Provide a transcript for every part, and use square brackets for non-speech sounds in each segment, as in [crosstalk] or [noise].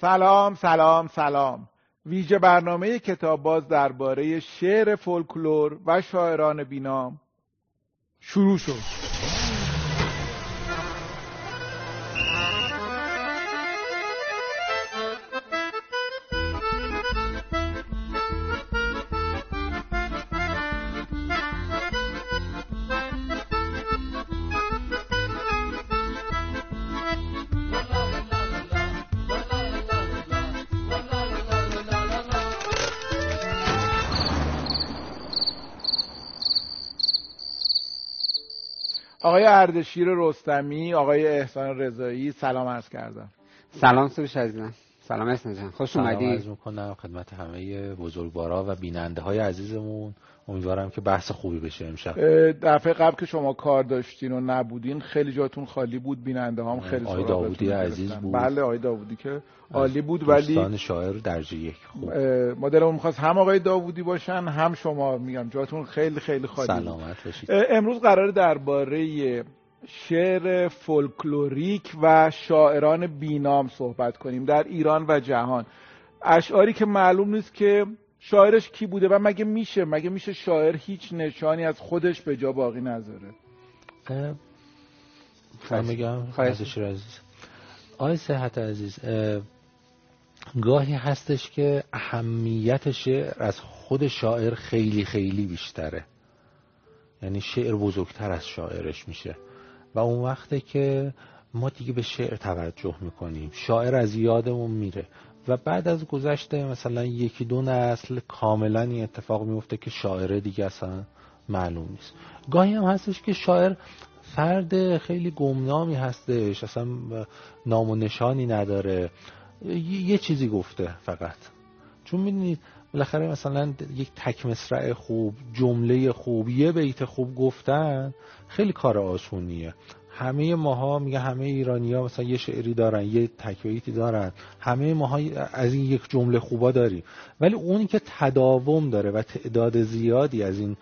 سلام سلام سلام. ویژه برنامه کتاب باز درباره شعر فولکلور و شاعران بینام شروع شد. آقای اردشیر رستمی آقای احسان رضایی سلام عرض کردم. سلام سروش عزیزم سلام احسان جان. خوش اومدی. سلام عرض می‌کنم خدمت همه بزرگوارا و بیننده های عزیزمون. امیدوارم که بحث خوبی بشه امشب. دفعه قبل که شما کار داشتین و نبودین خیلی جاتون خالی بود. بیننده هم خیلی آقای داوودی عزیز بود. بله آقای داوودی که عالی بود ولی دوستان شاعر درجه یک. خوب. ما دلمون می‌خواست هم آقای داوودی باشن هم شما میگم جاتون خیلی خیلی خالی سلامت باشید. امروز قرار درباره شعر فولکلوریک و شاعران بینام صحبت کنیم در ایران و جهان. اشعاری که معلوم نیست که شاعرش کی بوده و مگه میشه مگه میشه شاعر هیچ نشانی از خودش به جا باقی نذاره؟ میگم عزیز آقای صحت عزیز گاهی هستش که اهمیت شعر از خود شاعر خیلی خیلی بیشتره. یعنی شعر بزرگتر از شاعرش میشه. و اون وقته که ما دیگه به شعر توجه می‌کنیم. شاعر از یادمون میره. و بعد از گذشته مثلا یکی دو نسل کاملا این اتفاق میفته که شاعره دیگه اصلا معلوم نیست. گاهی هم هستش که شاعر فرد خیلی گمنامی هستش. اصلا نام و نشانی نداره. یه چیزی گفته فقط. چون می‌دونید بالاخره مثلا یک تک مصرع خوب جمله خوب یه بیت خوب گفتن خیلی کار آسونیه. همه ماها میگه همه ایرانی ها مثلا یه شعری دارن یه تکویتی دارن. همه ماها از این یک جمله خوبا داریم. ولی اونی که تداوم داره و تعداد زیادی از این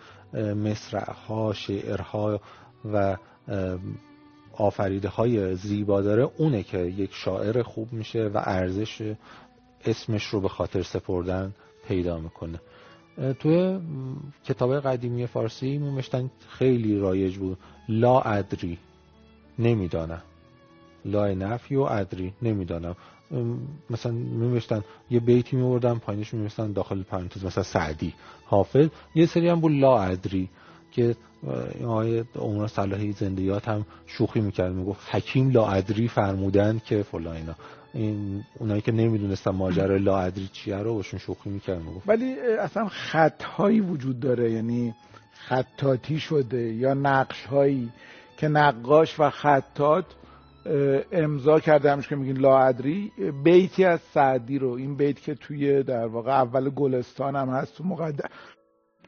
مصرع ها شعرها و آفریده های زیبا داره اونه که یک شاعر خوب میشه و ارزش اسمش رو به خاطر سپردن پیدا می‌کنه. توی کتاب قدیمی فارسی میمشتن خیلی رایج بود. لا ادری نمی‌دانم. لا نفی و ادری نمی‌دانم. مثلا میمشتن یه بیتی میوردن پایینش میمشتن داخل پرانتز مثلا سعدی حافظ. یه سری هم بود لا ادری که آقای عمر صلاحی زندیات هم شوخی می‌کرد. می‌گفت حکیم لا ادری فرمودن که فلان اینا. این اونایی که نمی‌دونستن ماجرا لا ادری چیه رو باشون شوخی می‌کرد. می‌گفت ولی اصلا خطهایی وجود داره. یعنی خطاتی شده یا نقش هایی که نقاش و خطات امضا کرده همش که میگین لاعدری بیتی از سعدی رو. این بیت که توی در واقع اول گلستان هم هست تو مقدم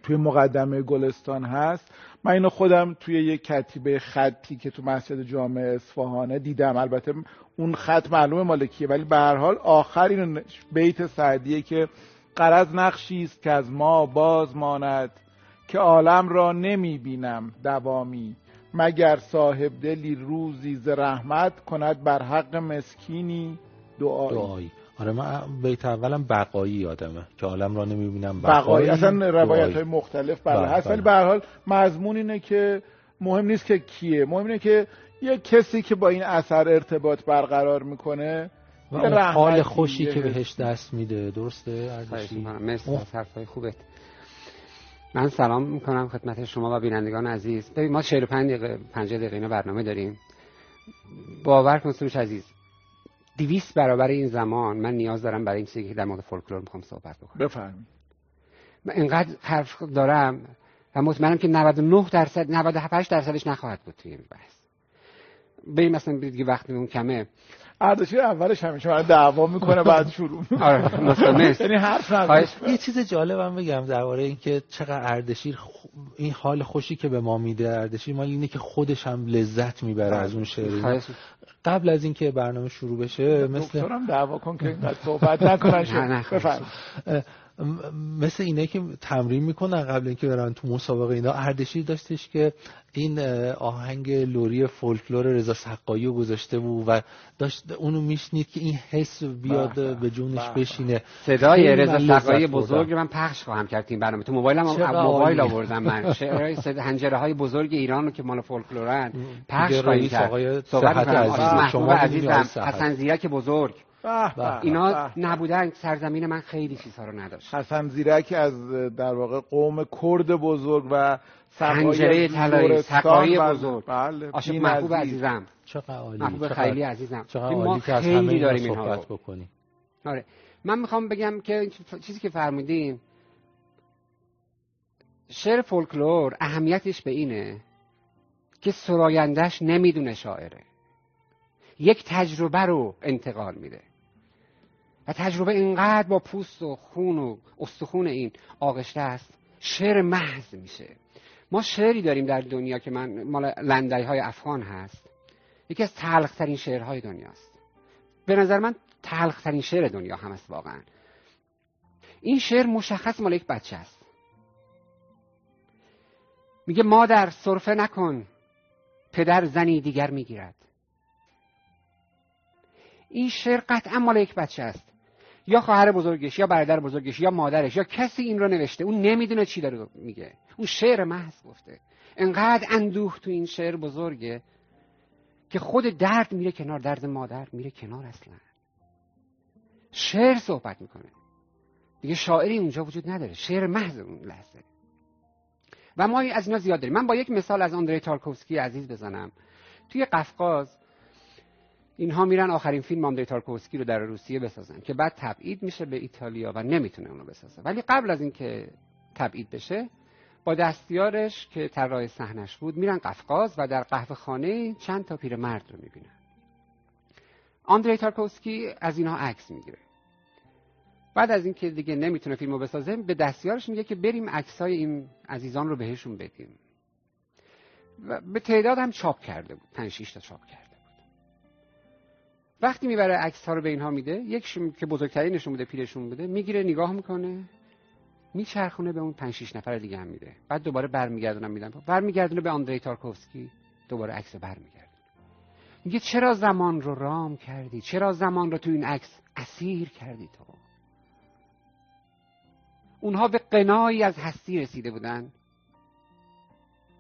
توی مقدمه گلستان هست. من اینو خودم توی یک کتیبه خطی که تو مسجد جامع اصفهانه دیدم. البته اون خط معلومه مالکیه ولی به هر حال آخر این بیت سعدیه که قرض نقشی است که از ما باز ماند که عالم را نمی بینم دوامی مگر صاحب دلی روزی ز رحمت کند بر حق مسکینی دعایی, دعایی. آره من بیت اولم بقایی یادمه که عالم را نمی‌بینم. بقایی, بقایی. اصلا روایت های مختلف بله, بله هست ولی به هر حال مضمون اینه که مهم نیست که کیه مهم اینه که یه کسی که با این اثر ارتباط برقرار می‌کنه و اون حال خوشی که بهش دست میده درسته؟ مرسی حرفای خوبت. من سلام می‌کنم خدمت شما و بینندگان عزیز. ببین ما 45 دقیقه 50 دقیقه برنامه داریم. باور کن سروش عزیز 200 برابر این زمان من نیاز دارم برای این چیزی که در مورد فولکلور می‌خوام صحبت بکنم. بفرمایید. من اینقدر حرف دارم و مطمئنم که 99 درصد 98 درصدش نخواهد بود توی این بحث. بریم مثلا دیگه وقتمون کمه. اردشیر اولش همیشه من دعوا می‌کنه بعد شروع آره یعنی حرف یه چیز جالبم بگم درباره اینکه چقدر اردشیر این حال خوشی که به ما میده اردشیر مال اینه که خودش هم لذت می‌بره از اون شعر قبل از اینکه برنامه شروع بشه مثل دکترم دعوا کن که اینقدر صحبت نکنن. مثل اینه که تمرین می‌کنن قبل اینکه برن تو مسابقه اینا. اردشیر داشتش که این آهنگ لوری فولکلور رضا سقایی رو گذاشته بود و داشت اونو میشنید که این حس بیاد به جونش بشینه. صدای رضا سقایی بزرگ من پخش خواهم کرد این برنامه. تو موبایلم موبایل آوردم من. شعرهای هنجره های بزرگ ایران رو که مال فولکلورن پخش خواهیم کرد. صحبت محبوب عزیزم حسن زیرک بزرگ. اینا نبودن سرزمین من خیلی چیزها رو نداشت. حسن زیرک از در واقع قوم کرد بزرگ و پنجره طلایی سقایی بزرگ. بله عاشق محبوب عزیزم. چقدر عالی محبوب خیلی عزیزم. چقدر ما که خیلی داریم اینها بکنیم. آره. من می‌خوام بگم که چیزی که فرمودین شعر فولکلور اهمیتش به اینه که سرایندش نمی‌دونه شاعره. یک تجربه رو انتقال میده. و تجربه اینقدر با پوست و خون و استخون این آغشته است شعر محض میشه. ما شعری داریم در دنیا که من مال لندای های افغان هست. یکی از تلخترین شعرهای دنیاست به نظر من تلخترین شعر دنیا هم است واقعا. این شعر مشخص مال یک بچه است. میگه مادر صرفه نکن پدر زنی دیگر می‌گیرد. این شعر قطعا مال یک بچه است. یا خواهر بزرگش یا برادر بزرگش یا مادرش یا کسی این رو نوشته. اون نمی‌دونه چی داره میگه. اون شعر محض گفته. انقدر اندوه تو این شعر بزرگه که خود درد میره کنار درد مادر میره کنار اصلا. شعر صحبت می‌کنه. دیگه شاعری اونجا وجود نداره. شعر محض اون لحظه. و ما از اینا زیاد داریم. من با یک مثال از آندری تارکوفسکی عزیز بزنم. توی قفقاز اینها میرن آخرین فیلم آندری تارکوفسکی رو در روسیه بسازن که بعد تبعید میشه به ایتالیا و نمی‌تونه اونو بسازه. ولی قبل از اینکه تبعید بشه با دستیارش که طراح صحنش بود میرن قفقاز و در قهوه خانه چند تا مرد رو می‌بینن. آندری تارکوفسکی از اینها عکس می‌گیره. بعد از اینکه دیگه نمی‌تونه فیلمو بسازه به دستیارش میگه که بریم عکسای این عزیزان رو بهشون بدیم. و به تعداد هم چاپ کرده بود. 5 تا چاپ کرده وقتی می‌بره عکس ها رو به اینها میده یک که بزرگترین نشون بوده پیرشون بوده می‌گیره نگاه می‌کنه میچرخونه به اون 5 6 نفر دیگه هم میده. بعد دوباره برمیگردونم میدن برمیگردونه به آندری تارکوفسکی دوباره عکس برمیگردونه. میگه چرا زمان رو رام کردی؟ چرا زمان رو تو این عکس اسیر کردی تو؟ اونها به قنایی از هستی رسیده بودن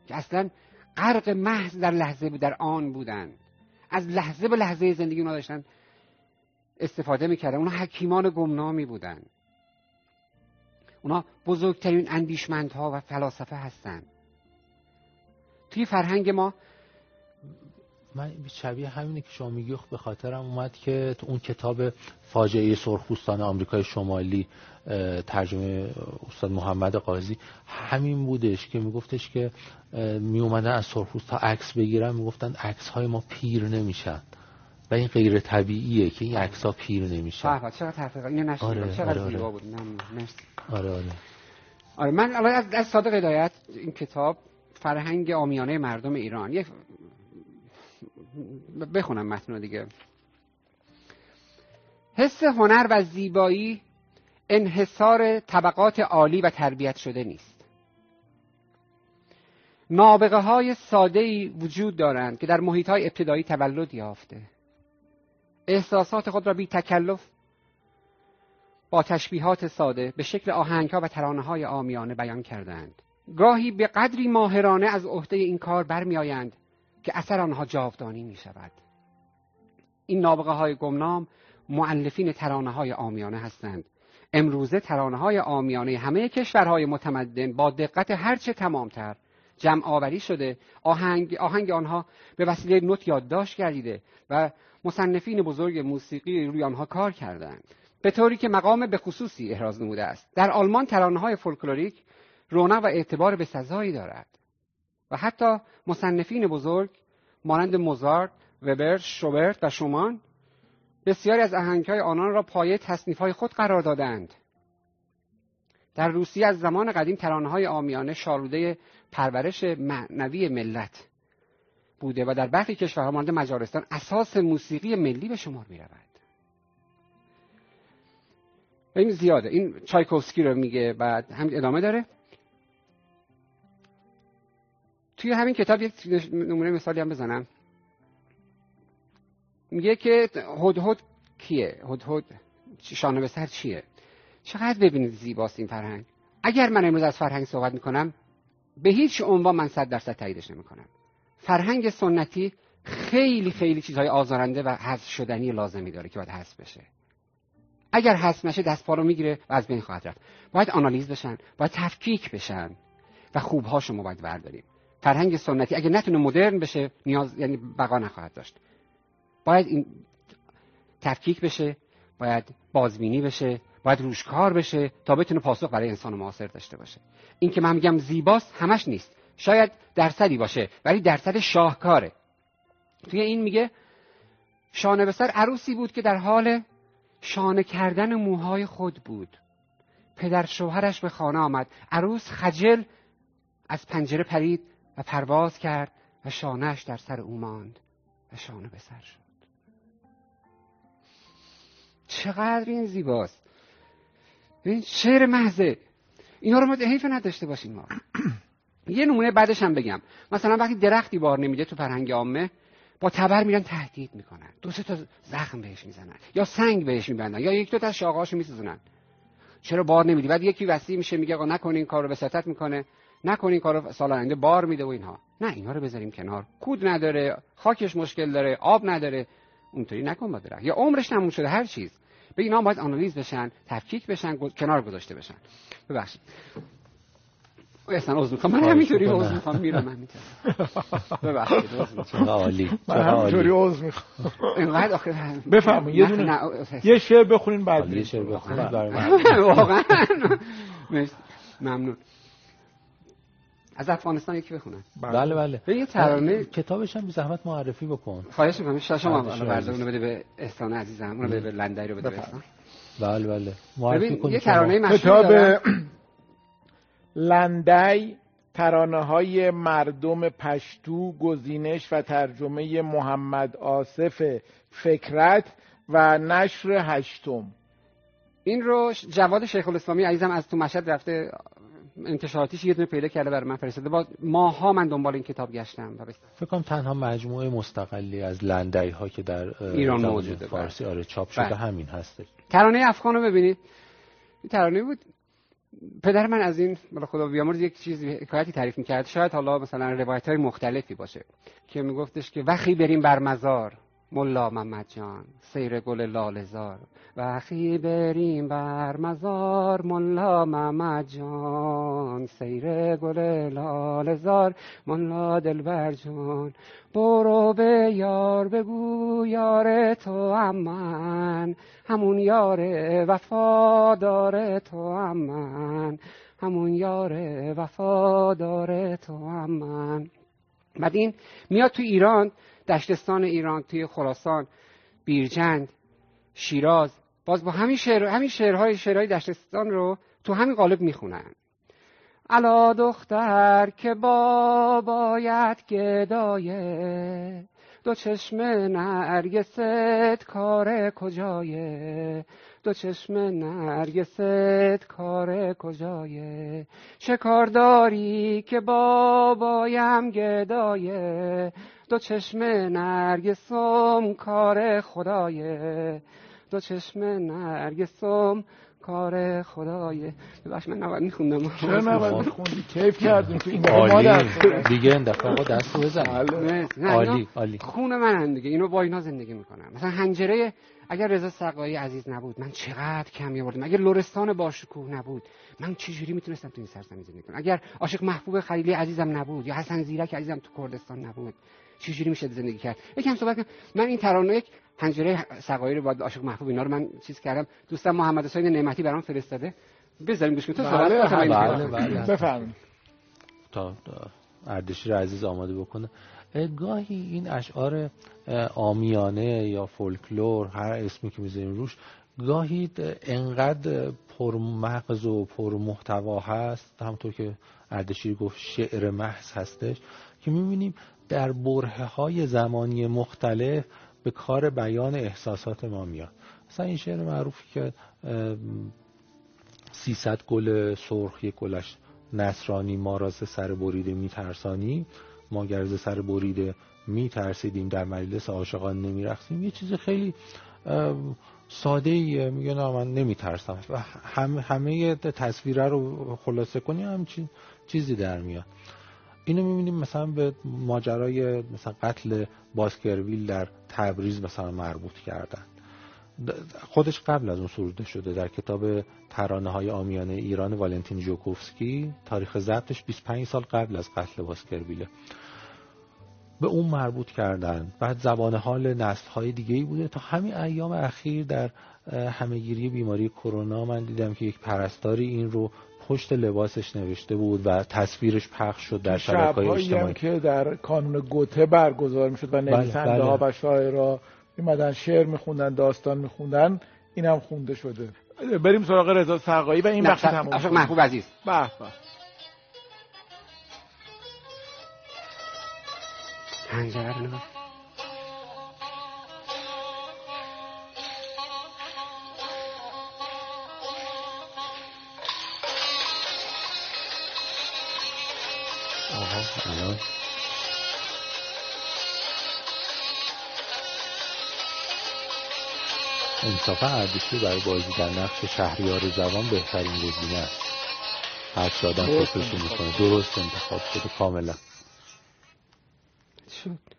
که اصلا غرق محض در لحظه در آن بودن. از لحظه به لحظه زندگی اونا داشتن استفاده می‌کردن. اونا حکیمان گمنامی بودن. اونا بزرگترین اندیشمندها و فلاسفه هستن. توی فرهنگ ما من شبیه همینه که شما میگی به خاطرم اومد که تو اون کتاب فاجعه سرخپوستان آمریکای شمالی ترجمه استاد محمد قاضی همین بودش که میگفتش که می اومدن از سرخپوست ها عکس بگیرن می‌گفتن عکس های ما پیر نمیشن و این غیر طبیعیه که این عکس ها پیر نمیشن. چقدر تحقیق اینو نشید آره، چقدر آره، زیبا بود. آره آره. آره من از, از صادق هدایت این کتاب فرهنگ آمیانه مردم ایران یک بخونم متن دیگه. حس هنر و زیبایی انحصار طبقات عالی و تربیت شده نیست. نابغه های ساده وجود دارند که در محیط های ابتدایی تولد یافته. احساسات خود را بی تکلف با تشبیهات ساده به شکل آهنگ ها و ترانه های آمیانه بیان کردند گاهی به قدری ماهرانه از عهده این کار برمیآیند که اثر آنها جاودانی می شود این نابغه های گمنام معلفین ترانه های آمیانه هستند. امروزه ترانه های آمیانه همه کشورهای متمدن با دقت هرچه تمامتر جمع آوری شده آهنگ, آهنگ آنها به وسیله نوت یادداشت گردیده و مصنفین بزرگ موسیقی روی آنها کار کردند. به طوری که مقام به خصوصی احراز نموده است. در آلمان ترانه های فولکلوریک رونق و اعتبار به سزایی دارد. و حتی مصنفین بزرگ مانند موزارت، وبر، شوبرت و شومان بسیاری از های آنان را پایه های خود قرار دادند. در روسیه از زمان قدیم ترانه های آمیانه شالوده پرورش معنوی ملت بوده و در برخی کشورها مانند مجارستان اساس موسیقی ملی به شمار می رود. این زیاده این چایکوفسکی رو میگه بعد هم ادامه داره توی همین کتاب یک نمونه مثالی هم بزنم. میگه که هدهد کیه؟ هدهد شانه به سر چیه؟ چقدر ببینید زیباست این فرهنگ. اگر من امروز از فرهنگ صحبت می‌کنم به هیچ عنوان من صد درصد تاییدش نمی‌کنم. فرهنگ سنتی خیلی خیلی چیزهای آزارنده و حذف شدنی لازمی داره که باید حذف بشه. اگر حذف نشه دست پا رو می‌گیره و از بین خواهد رفت. باید آنالیز بشن باید تفکیک بشن و خوبهاشو ما باید برداریم. فرهنگ سنتی. اگر نتونه مدرن بشه نیاز یعنی بقا نخواهد داشت. باید این تفکیک بشه باید بازبینی بشه باید روشکار بشه تا بتونه پاسخ برای انسان معاصر داشته باشه. این که من میگم زیباست همش نیست. شاید درصدی باشه ولی درصد شاهکاره. توی این میگه شانه به سر عروسی بود که در حال شانه کردن موهای خود بود. پدر شوهرش به خانه آمد. عروس خجل از پنجره پرید. و پرواز کرد و شانهش در سر او ماند و شانه به سر شد. چقدر این زیباست. این شعر محضه. اینا رو ما حیف نداشته باشیم ما. یه نمونه بعدش هم بگم. مثلا وقتی درختی بار نمیده تو فرهنگ عامه با تبر میرن تهدید می‌کنن. دو سه تا زخم بهش می‌زنن. یا سنگ بهش میبندن. یا یک دو تا شاقهاشو میسوزونن. چرا بار نمیدی؟ بعد یکی وسیع میشه میگه آقا نکن این کارو به می‌کنه. نکن این کارو سال آینده بار میده و اینها. نه اینا رو بذاریم کنار. کود نداره خاکش مشکل داره آب نداره. اونطوری نکن با درخت. یا عمرش تموم شده هر چیز. به اینا باید آنالیز بشن تفکیک بشن کنار گذاشته بشن. ببخشید. اصلا عذر می‌خوام. من همینطوری عذر می‌خوام. میرم همینطوری ببخشید عذر عالی؟ من همینطوری عذر می‌خوام. اینقدر آخه بفرمایید. یه دونه. یه شعر بخونین بعد یه شعر بخونید واقعا. ممنون. از افغانستان یکی بخونن. بله. بله به یه ترانه کتابش هم زحمت معرفی بکن. خواهش می‌کنم شما برده اونو بده به احسان عزیزم اونو بده به لندری رو بده به احسان. بله بله. معرفی کن یه ترانه مشهور کتاب لندی ترانه های مردم پشتو گزینش و ترجمه محمد آصف فکرت و نشر هشتم. این رو جواد شیخ الاسلامی عزیزم از تو مشهد رفته انتشاراتیش یه دونه پیدا کرده برای من فرستاده. با ماها من دنبال این کتاب گشتم فکر کنم تنها مجموعه مستقلی از لندی ها که در ایران موجوده فارسی آره چاپ شده بله. همین هستش ترانه افغان رو ببینید این ترانه بود. پدر من از این بالا خدا بیامرز یک چیز حکایتی تعریف می‌کرد. شاید حالا مثلا روایت های مختلفی باشه که میگفتش که وقتی بریم بر مزار ملا محمد جان سیر گل لالزار وقتی بریم بر مزار ملا محمد جان سیر گل لالزار ملا دلبر جان برو به یار بگو یار تو من. همون یار وفادار تو من. همون یار وفادار تو من. بعد این میاد تو ایران دشتستان ایران توی خراسان بیرجند شیراز. باز با همین شعر همین شعرهای شعرهای دشتستان رو تو همین قالب می‌خونن. الا دختر که با باید گدایه دو چشم نرگست کار کجایه دو چشم نرگست کار کجایه چه کار داری که بابایم گدایه دو چشم نرگسم کار خدایه. دو چشم نرگسم کار خدایه. ببخش من نباید میخوندم. چرا نباید میخوندی؟ کیف کردیم. تو این دیگه این دفعه آقا دست رو بزن. بله. عالی عالی. خون من دیگه. اینو با اینا زندگی می‌کنم. مثلا هنجره اگر رضا سقایی عزیز نبود من چقدر کمی آوردم اگر لرستان باشکوه نبود من چجوری می‌تونستم تو این سرزمین زندگی کنم؟ اگر عاشق محبوب خلیلی عزیزم نبود یا حسن زیرک عزیزم تو کردستان نبود چجوری میشه زندگی کرد؟ یکم صحبت کنم من این ترانه یک پنجره سقایی رو با عاشق محبوب اینا رو من چیز کردم. دوستم محمد حسین نعمتی برام فرستاده. بذاریم گوش تو صحبت بله بله, بله. بفرمایید. تا اردشیر عزیز آماده بکنه. گاهی این اشعار آمیانه یا فولکلور هر اسمی که می‌ذاریم روش گاهی انقدر پرمغز و پرمحتوا هست. همطور که اردشیر گفت شعر محض هستش که می‌بینیم در بره های زمانی مختلف به کار بیان احساسات ما میاد. مثلا این شعر معروفی که 300 گل سرخ یک گلش نصرانی ما را سر بریده میترسانی. ما گرز سر بریده میترسیدیم در مجلس عاشقان نمیرخسیم یه چیز خیلی ساده ای میگه نه من نمیترسم. و همه تصویره رو خلاصه کنی همچین چیزی در میاد. اینو می‌بینیم مثلا به ماجرای مثلا قتل باسکرویل در تبریز مثلا مربوط کردن. خودش قبل از اون سروده شده در کتاب ترانه های آمیانه ایران والنتین جوکوفسکی تاریخ ضبطش 25 سال قبل از قتل باسکرویله. به اون مربوط کردن. بعد زبان حال نسل های دیگه ای بوده. تا همین ایام اخیر در همهگیری بیماری کرونا من دیدم که یک پرستاری این رو پشت لباسش نوشته بود و تصویرش پخش شد در شبکه‌های اجتماعی. که در کانون گوته برگزار می‌شد و بله، نویسنده ها بله. و شاعرها میمدن شعر میخوندن داستان میخوندن اینم خونده شده. بریم سراغ رضا سقایی و این بخش تموم محبوب عزیز. به به. پنجره الان. انصافا اردشیر برای بازی در نقش شهریار جوان بهترین گزینه است. هر آدم فکرش می‌کنه درست انتخاب شده کاملا. شد.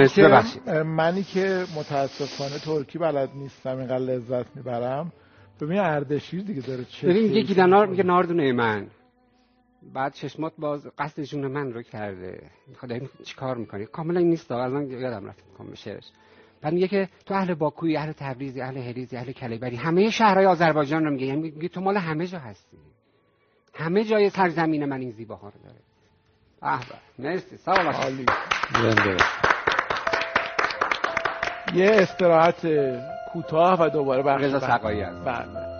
مرسی. منی که متاسفانه ترکی بلد نیستم اینقدر لذت می‌برم. ببین اردشیر دیگه داره چه ببین میگه گیلنار میگه ناردونه من. بعد چشمات باز قصد جون من رو کرده. می‌خواد این چیکار می‌کنی؟ کاملا این نیست الان یادم رفت می‌کنم شعرش. بعد میگه که تو اهل باکوی اهل تبریزی اهل هریزی اهل کلیبری همه شهرهای آذربایجان رو میگه. یعنی میگه تو مال همه جا هستی. همه جای سرزمین من این زیباها رو داره. به مرسی. سلام. یه استراحت کوتاه و دوباره بخش رضا سقایی بله.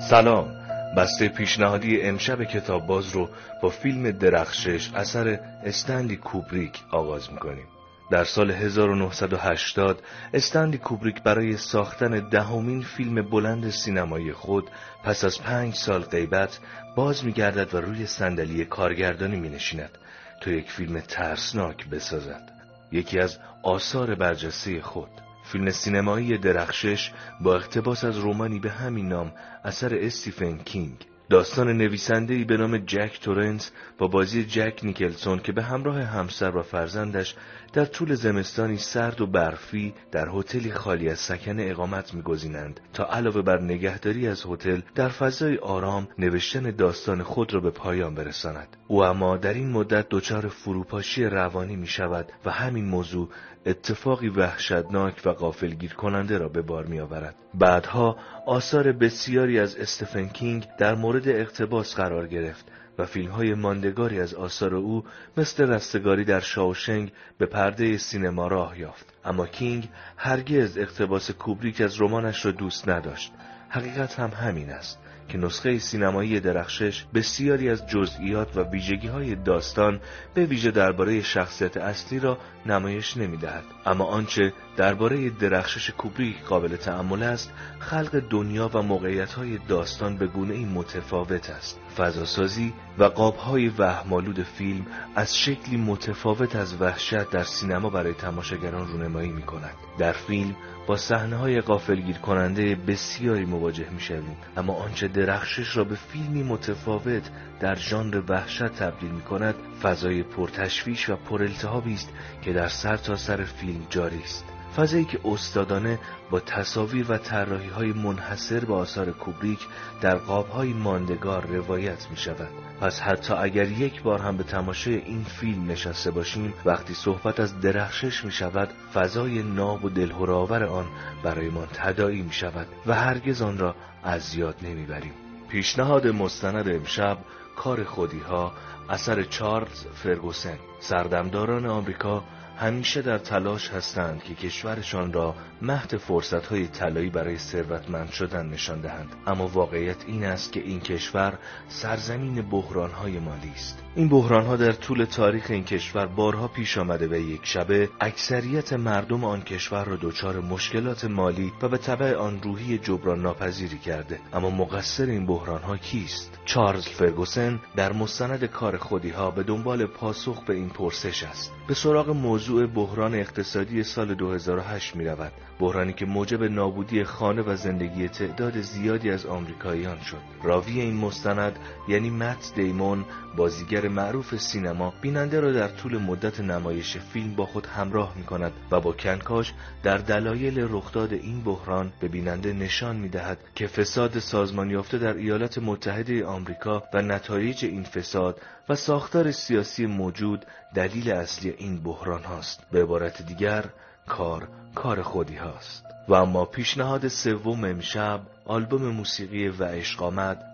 سلام. بسته پیشنهادی امشب کتاب باز رو با فیلم درخشش اثر استنلی کوبریک آغاز می‌کنیم. در سال 1980 استنلی کوبریک برای ساختن دهمین فیلم بلند سینمایی خود پس از پنج سال غیبت باز میگردد و روی صندلی کارگردانی می نشیند تا یک فیلم ترسناک بسازد. یکی از آثار برجسته خود. فیلم سینمایی درخشش با اقتباس از رومانی به همین نام اثر استیفن کینگ. داستان نویسنده‌ای به نام جک تورنس با بازی جک نیکلسون که به همراه همسر و فرزندش در طول زمستانی سرد و برفی در هتلی خالی از سکنه اقامت میگزینند تا علاوه بر نگهداری از هتل در فضای آرام نوشتن داستان خود را به پایان برساند. او اما در این مدت دچار فروپاشی روانی می شود و همین موضوع اتفاقی وحشتناک و غافلگیر کننده را به بار می آورد. بعدها آثار بسیاری از استفن کینگ در مورد اقتباس قرار گرفت و فیلم های ماندگاری از آثار او مثل رستگاری در شاوشنگ به پرده سینما راه یافت. اما کینگ هرگز اقتباس کوبریک از رمانش را دوست نداشت. حقیقت هم همین است. که نسخه سینمایی درخشش بسیاری از جزئیات و ویژگی های داستان به ویژه درباره شخصیت اصلی را نمایش نمی‌دهد. اما آنچه درباره درخشش کوبریک قابل تأمل است خلق دنیا و موقعیت های داستان به گونه متفاوت است. فضاسازی و قابهای وهمالود فیلم از شکلی متفاوت از وحشت در سینما برای تماشاگران رونمایی می کند در فیلم با صحنه های غافلگیر کننده بسیاری مواجه می شویم اما آنچه درخشش را به فیلمی متفاوت در ژانر وحشت تبدیل می کند فضای پرتشویش و پرالتهابی است که در سر تا سر فیلم جاری است. فضایی که استادانه با تصاویر و طراحی های منحصر به آثار کوبریک در قاب های ماندگار روایت می شود پس حتی اگر یک بار هم به تماشای این فیلم نشسته باشیم وقتی صحبت از درخشش می شود فضای ناب و دلهراور آن برایمان تدایی می شود و هرگز آن را از یاد نمی بریم پیشنهاد مستند امشب کار خودی ها اثر چارلز فرگوسن سردمداران آمریکا همیشه در تلاش هستند که کشورشان را مهد فرصتهای طلایی برای ثروتمند شدن نشان دهند. اما واقعیت این است که این کشور سرزمین بحرانهای مالی است. این بحرانها در طول تاریخ این کشور بارها پیش آمده و یک شبه اکثریت مردم آن کشور را دچار مشکلات مالی و به طبع آن روحی جبران ناپذیری کرده. اما مقصر این بحرانها کیست؟ چارلز فرگوسن در مستند کار خودی ها به دنبال پاسخ به این پرسش است. به سراغ موضوع بحران اقتصادی سال 2008 می رود. بحرانی که موجب نابودی خانه و زندگی تعداد زیادی از آمریکاییان شد. راوی این مستند یعنی مت دیمون بازیگر معروف سینما بیننده را در طول مدت نمایش فیلم با خود همراه می کند و با کنکاش در دلایل رخداد این بحران به بیننده نشان می دهد که فساد سازمان یافته در ایالات متحده آمریکا و نتایج این فساد و ساختار سیاسی موجود دلیل اصلی این بحران هاست. به عبارت دیگر کار کار خودی هاست. و اما پیشنهاد سوم امشب آلبوم موسیقی و عشق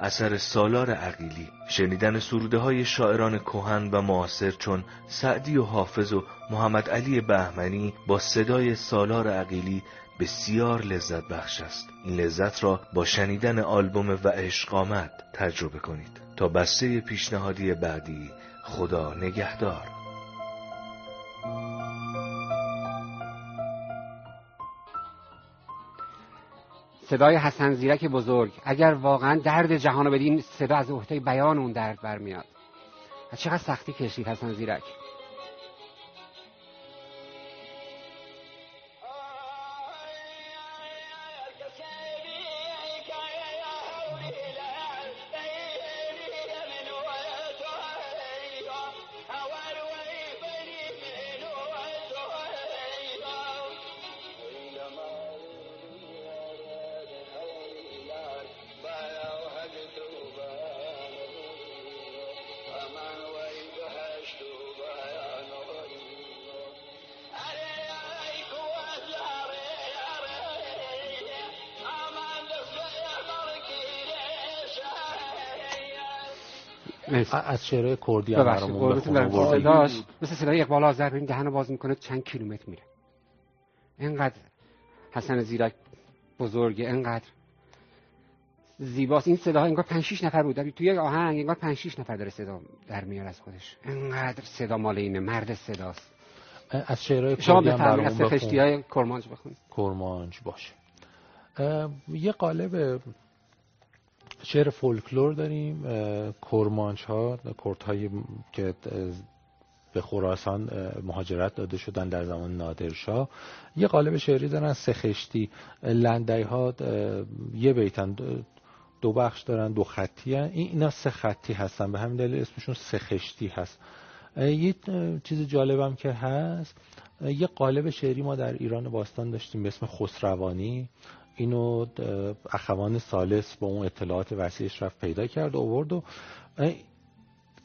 اثر سالار عقیلی. شنیدن سروده های شاعران کهن و معاصر چون سعدی و حافظ و محمد علی بهمنی با صدای سالار عقیلی بسیار لذت بخش است. این لذت را با شنیدن آلبوم و عشق تجربه کنید. تا بسته پیشنهادی بعدی خدا نگهدار. صدای حسن زیرک بزرگ. اگر واقعا درد جهان رو بدین صدا از عهده بیان اون درد برمیاد. چقدر سختی کشید حسن زیرک؟ از شعرهای کردی هم برامون صداش مثل صدای اقبال آذر این دهنو باز می‌کنه چند کیلومتر میره. اینقدر حسن زیرک بزرگه اینقدر زیباست. این صداها انگار 5 6 نفر بود. توی آهنگ انگار 5 6 نفر داره صدا در میاد از خودش. اینقدر صدا مال اینه. مرد صداست. از شعرهای هم برامون از خشتی های کرمانج بخون کرمانج باشه. یه قالب شعر فولکلور داریم کرمانچ ها کرت هایی که به خراسان مهاجرت داده شدن در زمان نادرشاه. یه قالب شعری دارن سخشتی لندی ها یه بیتن دو بخش دارن دو خطی هن. این اینا سه خطی هستن. به همین دلیل اسمشون سخشتی هست. یه چیز جالبم که هست یه قالب شعری ما در ایران باستان داشتیم به اسم خسروانی. اینو اخوان سالس با اون اطلاعات وسیعش رفت پیدا کرد و آورد و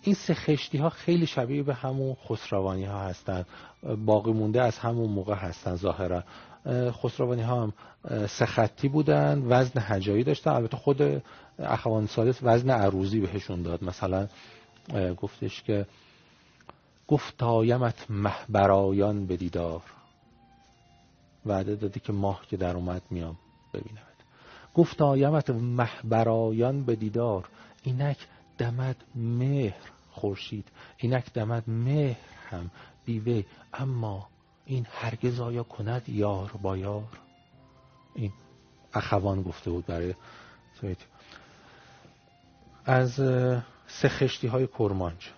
این سه خشتی ها خیلی شبیه به همون خسروانی ها هستن باقی مونده از همون موقع هستن ظاهرا. خسروانی ها هم سه خطی بودن وزن هجایی داشتن. البته خود اخوان سالس وزن عروضی بهشون داد. مثلا گفتش که گفت آیمت محبرایان به دیدار وعده دادی که ماه که در اومد میام. ببینمت. گفت آیمت محبرایان به دیدار اینک دمد مهر خورشید اینک دمد مهر هم بیوه اما این هرگز آیا کند یار با یار؟ این اخوان گفته بود برای از سه خشتی های کرمانج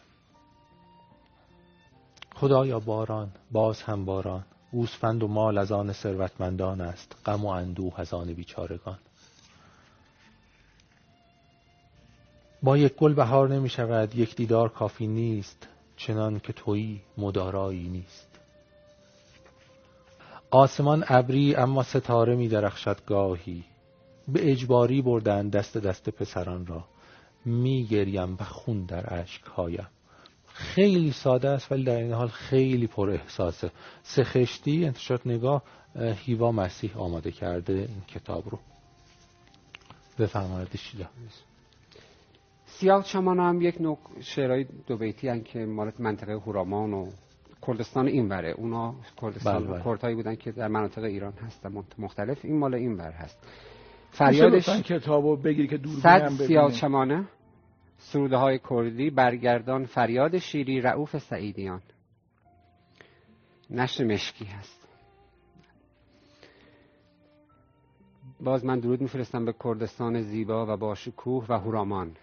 خدایا باران باز هم باران. گوسفند و مال از آن ثروتمندان است. غم و اندوه از آن بیچارگان. با یک گل بهار نمی شود. یک دیدار کافی نیست چنان که تویی مدارایی نیست. آسمان ابری اما ستاره می درخشد گاهی. به اجباری بردن دست دست پسران را. می گریم و خون در هایم خیلی ساده است ولی در این حال خیلی پر احساسه سه خشتی انتشارات نگاه هیوا مسیح آماده کرده این کتاب رو. بفرمایید شیدا سیاه چمان هم یک نوع شعرهای دو بیتی هن که مال منطقه هورامان و کردستان این وره. اونا کردستان بله, بله. کردهایی بودن که در مناطق ایران هستن مختلف. این مال این ور هست. فریادش کتابو بگیر که دور صد سیاه چمانه سروده های کردی برگردان فریاد شیری رعوف سعیدیان. نشر مشکی هست. باز من درود میفرستم به کردستان زیبا و با شکوه و هورامان.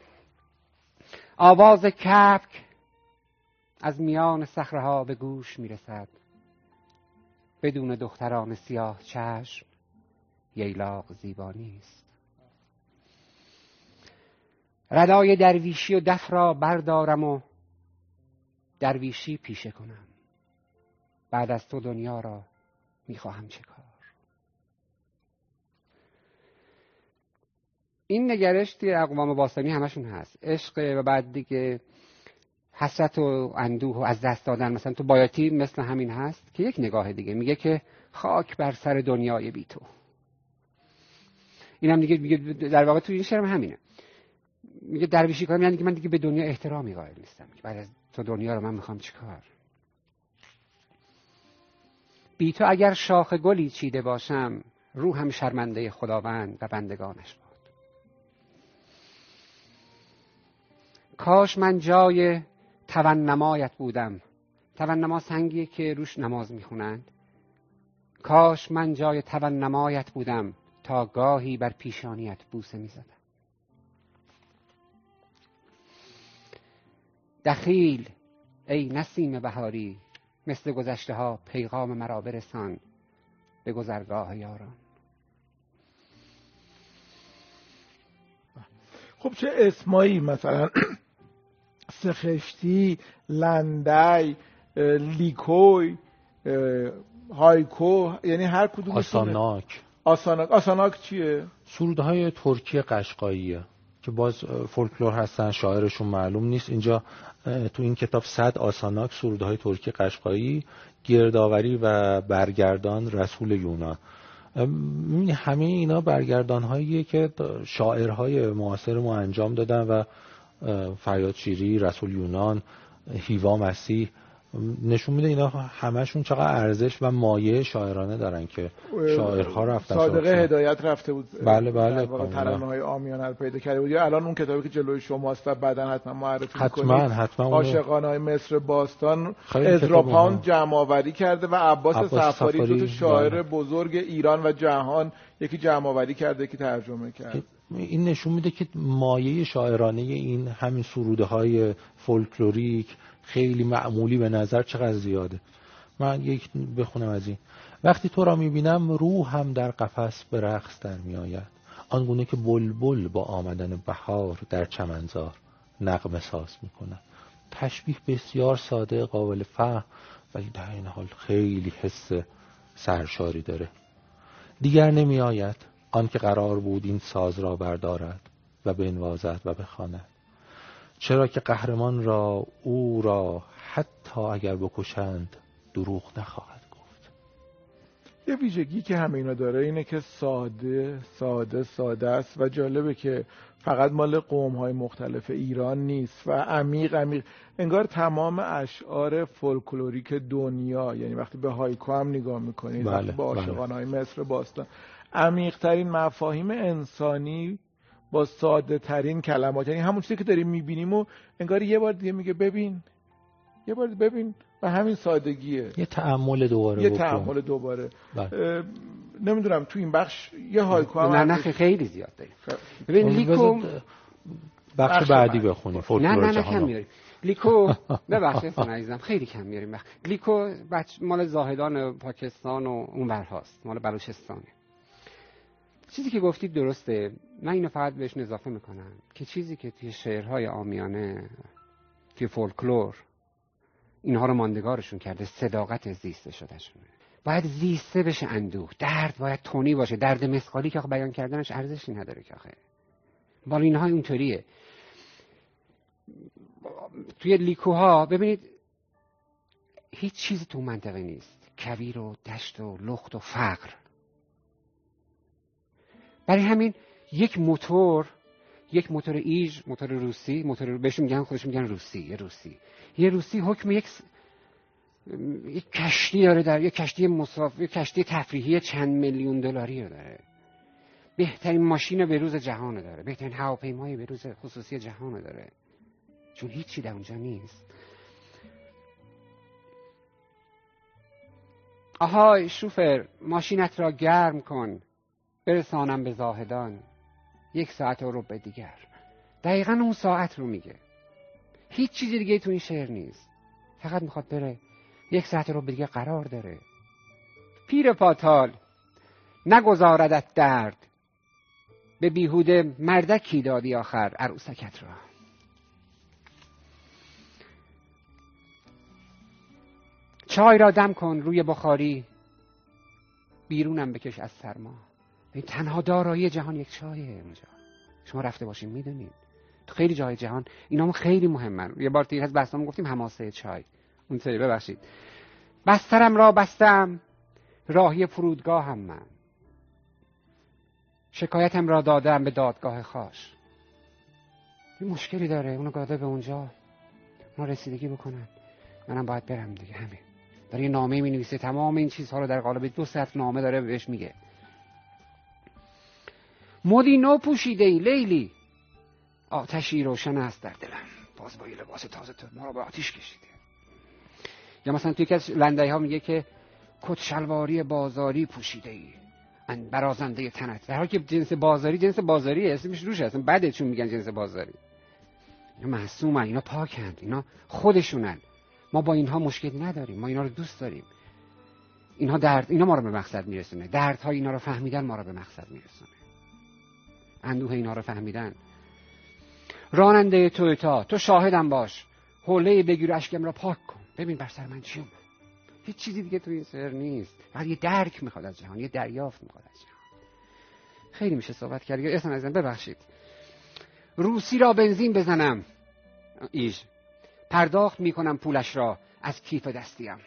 آواز کپک از میان صخره به گوش می‌رسد. بدون دختران سیاه چشم ییلاق زیبا نیست. ردای درویشی و دف را بردارم و درویشی پیشه کنم. بعد از تو دنیا را می‌خواهم چه کار؟ این نگرش توی اقوام باستانی همشون هست. عشق و بعد دیگه حسرت و اندوه و از دست دادن. مثلا تو بایاتی مثل همین هست که یک نگاه دیگه میگه که خاک بر سر دنیای بی تو. اینم دیگه میگه در واقع تو این شعر همینه. میگه درویشی کنم یعنی که من دیگه به دنیا احترامی قائل نیستم. بعد از تو دنیا رو من می‌خوام چیکار؟ بی تو اگر شاخ گلی چیده باشم روحم شرمنده خداوند و بندگانش باد. کاش من جای نمایت بودم. نما سنگیه که روش نماز می‌خونند. کاش من جای نمایت بودم تا گاهی بر پیشانیت بوسه می‌زدم. دخیل ای نسیم بهاری مثل گذشته ها پیغام مرا برسان به گذرگاه یاران. خب چه اسمایی مثلا؟ [clears throat] سخشتی لندی لیکوی هایکو یعنی هر کدوم آساناک. آساناک. آساناک چیه؟ سروده های ترکی قشقاییه که باز فولکلور هستن شاعرشون معلوم نیست. اینجا تو این کتاب صد آساناک سروده های ترکی قشقایی گردآوری و برگردان رسول یونان. همه اینا برگردان هاییه که شاعرهای معاصر ما انجام دادن و فریاد شیری رسول یونان هیوا مسیح نشون میده اینا همشون چقدر ارزش و مایه شاعرانه دارن که شاعرها رفتن صادقه هدایت رفته بود. بله بله ترانه های آمیانه رو پیدا کرده بود. یا الان اون کتابی که جلوی شماست و بعدا حتما معرفی حتما حتما عاشقان های مصر باستان ازرا جمع آوری کرده و عباس, عباس صفاری دو شاعر بله. بزرگ ایران و جهان یکی جمع آوری کرده یکی ترجمه کرد. این نشون میده که مایه شاعرانه این همین سروده های فولکلوریک خیلی معمولی به نظر چقدر زیاده. من یک بخونم از این. وقتی تو را می‌بینم روح هم در قفس به رقص در میآید. آنگونه که بلبل با آمدن بهار در چمنزار نقم ساز می‌کنه تشبیه بسیار ساده قابل فهم ولی در این حال خیلی حس سرشاری داره. دیگر نمی آید آنکه قرار بود این ساز را بردارد و بنوازد و بخواند. چرا که قهرمان را او را حتی اگر بکشند دروغ نخواهد گفت. یه ویژگی که همه اینا داره اینه که ساده ساده ساده است و جالبه که فقط مال قوم های مختلف ایران نیست و عمیق عمیق. انگار تمام اشعار فولکلوریک دنیا یعنی وقتی به هایکو هم نگاه می‌کنید بله، به عاشقان های مصر باستان عمیقترین مفاهیم انسانی با ساده ترین کلمات. یعنی همون چیزی که داریم می‌بینیم و انگار یه بار دیگه میگه ببین. یه بار ببین. و همین سادگیه. یه تعمل دوباره یه تعمل دوباره. بله. نمی‌دونم تو این بخش یه هایکو هم نه نه خیلی زیاد داریم. ببین لیکو بخش بعدی بخونیم. نه نه نه کم میاریم لیکو [laughs] ببخشید عزیزم خیلی کم میاریم بخ... لیکو بچ... مال زاهدان پاکستان و اون هاست. مال بلوچستانه. چیزی که گفتید درسته. من اینو فقط بهش اضافه می‌کنم که چیزی که توی شعرهای آمیانه توی فولکلور اینها رو ماندگارشون کرده صداقت زیسته شدهشونه. باید زیسته بشه اندوه. درد باید تونی باشه. درد مسخالی که بیان کردنش ارزشی نداره که آخه. بالا اینها اینطوریه. توی لیکوها ببینید هیچ چیزی تو منطقه نیست. کویر و دشت و لخت و فقر. برای همین یک موتور یک موتور ایج موتور روسی موتور بهشون میگن خودشون میگن روسی یه روسی. یه روسی حکم یک یک کشتی داره در یک کشتی مسافر کشتی تفریحی چند میلیون دلاری داره. بهترین ماشین به روز جهان داره. بهترین هواپیمای به روز خصوصی جهان داره. چون هیچی در اونجا نیست. آهای شوفر ماشینت را گرم کن. برسانم به زاهدان. یک ساعت رو به دیگر. دقیقا اون ساعت رو میگه. هیچ چیزی دیگه تو این شعر نیست. فقط می‌خواد بره. یک ساعت رو دیگه قرار داره. پیر پاتال نگذاردت درد. به بیهوده مردکی دادی آخر عروسکت را. چای را دم کن روی بخاری. بیرونم بکش از سرما. این تنها دارایی جهان یک چایه اونجا شما رفته باشین می‌دونید تو خیلی جای جهان اینا خیلی مهمن. یه بار تیر از بحثمون گفتیم هماسه چای. اون سری ببخشید. بسترم را بستم راهی فرودگاه هم من. شکایتم را دادم به دادگاه خاش. یه مشکلی داره اونو گاده به اونجا. اونا رسیدگی بکنن. منم باید برم دیگه همین. داره یه نامه می نویسه تمام این چیزها رو در قالب دو سطر نامه داره بهش میگه. مدی نو پوشیده ای لیلی. آتشی روشن است در دلم. باز با یه لباس تازه تو. ما رو به آتیش کشیده. یا مثلا توی یکی از لنده ها میگه که کت شلواری بازاری پوشیده ای. برازنده تنت. در حالی که جنس بازاری جنس بازاری اسمش روش هست بده چون میگن جنس بازاری. اینا معصومن. اینا پاکند. اینا خودشونن. ما با اینها مشکل نداریم. ما اینا رو دوست داریم. اینها درد اینا ما رو به مقصد میرسونه. دردها اینا رو فهمیدن ما رو به مقصد میرسونه. اندوه اینا رو فهمیدن. راننده تویتا تو شاهدم باش. حوله بگیر اشکم را پاک کن. ببین بر سر من چی اومد. هیچ چیزی دیگه توی سر نیست. فقط یه درک می‌خواد از جهان یه دریافت می‌خواد از جهان. خیلی میشه صحبت کرد. اسم ازم ببخشید. روسی را بنزین بزنم. ایش. پرداخت می‌کنم پولش را. از کیف دستیم.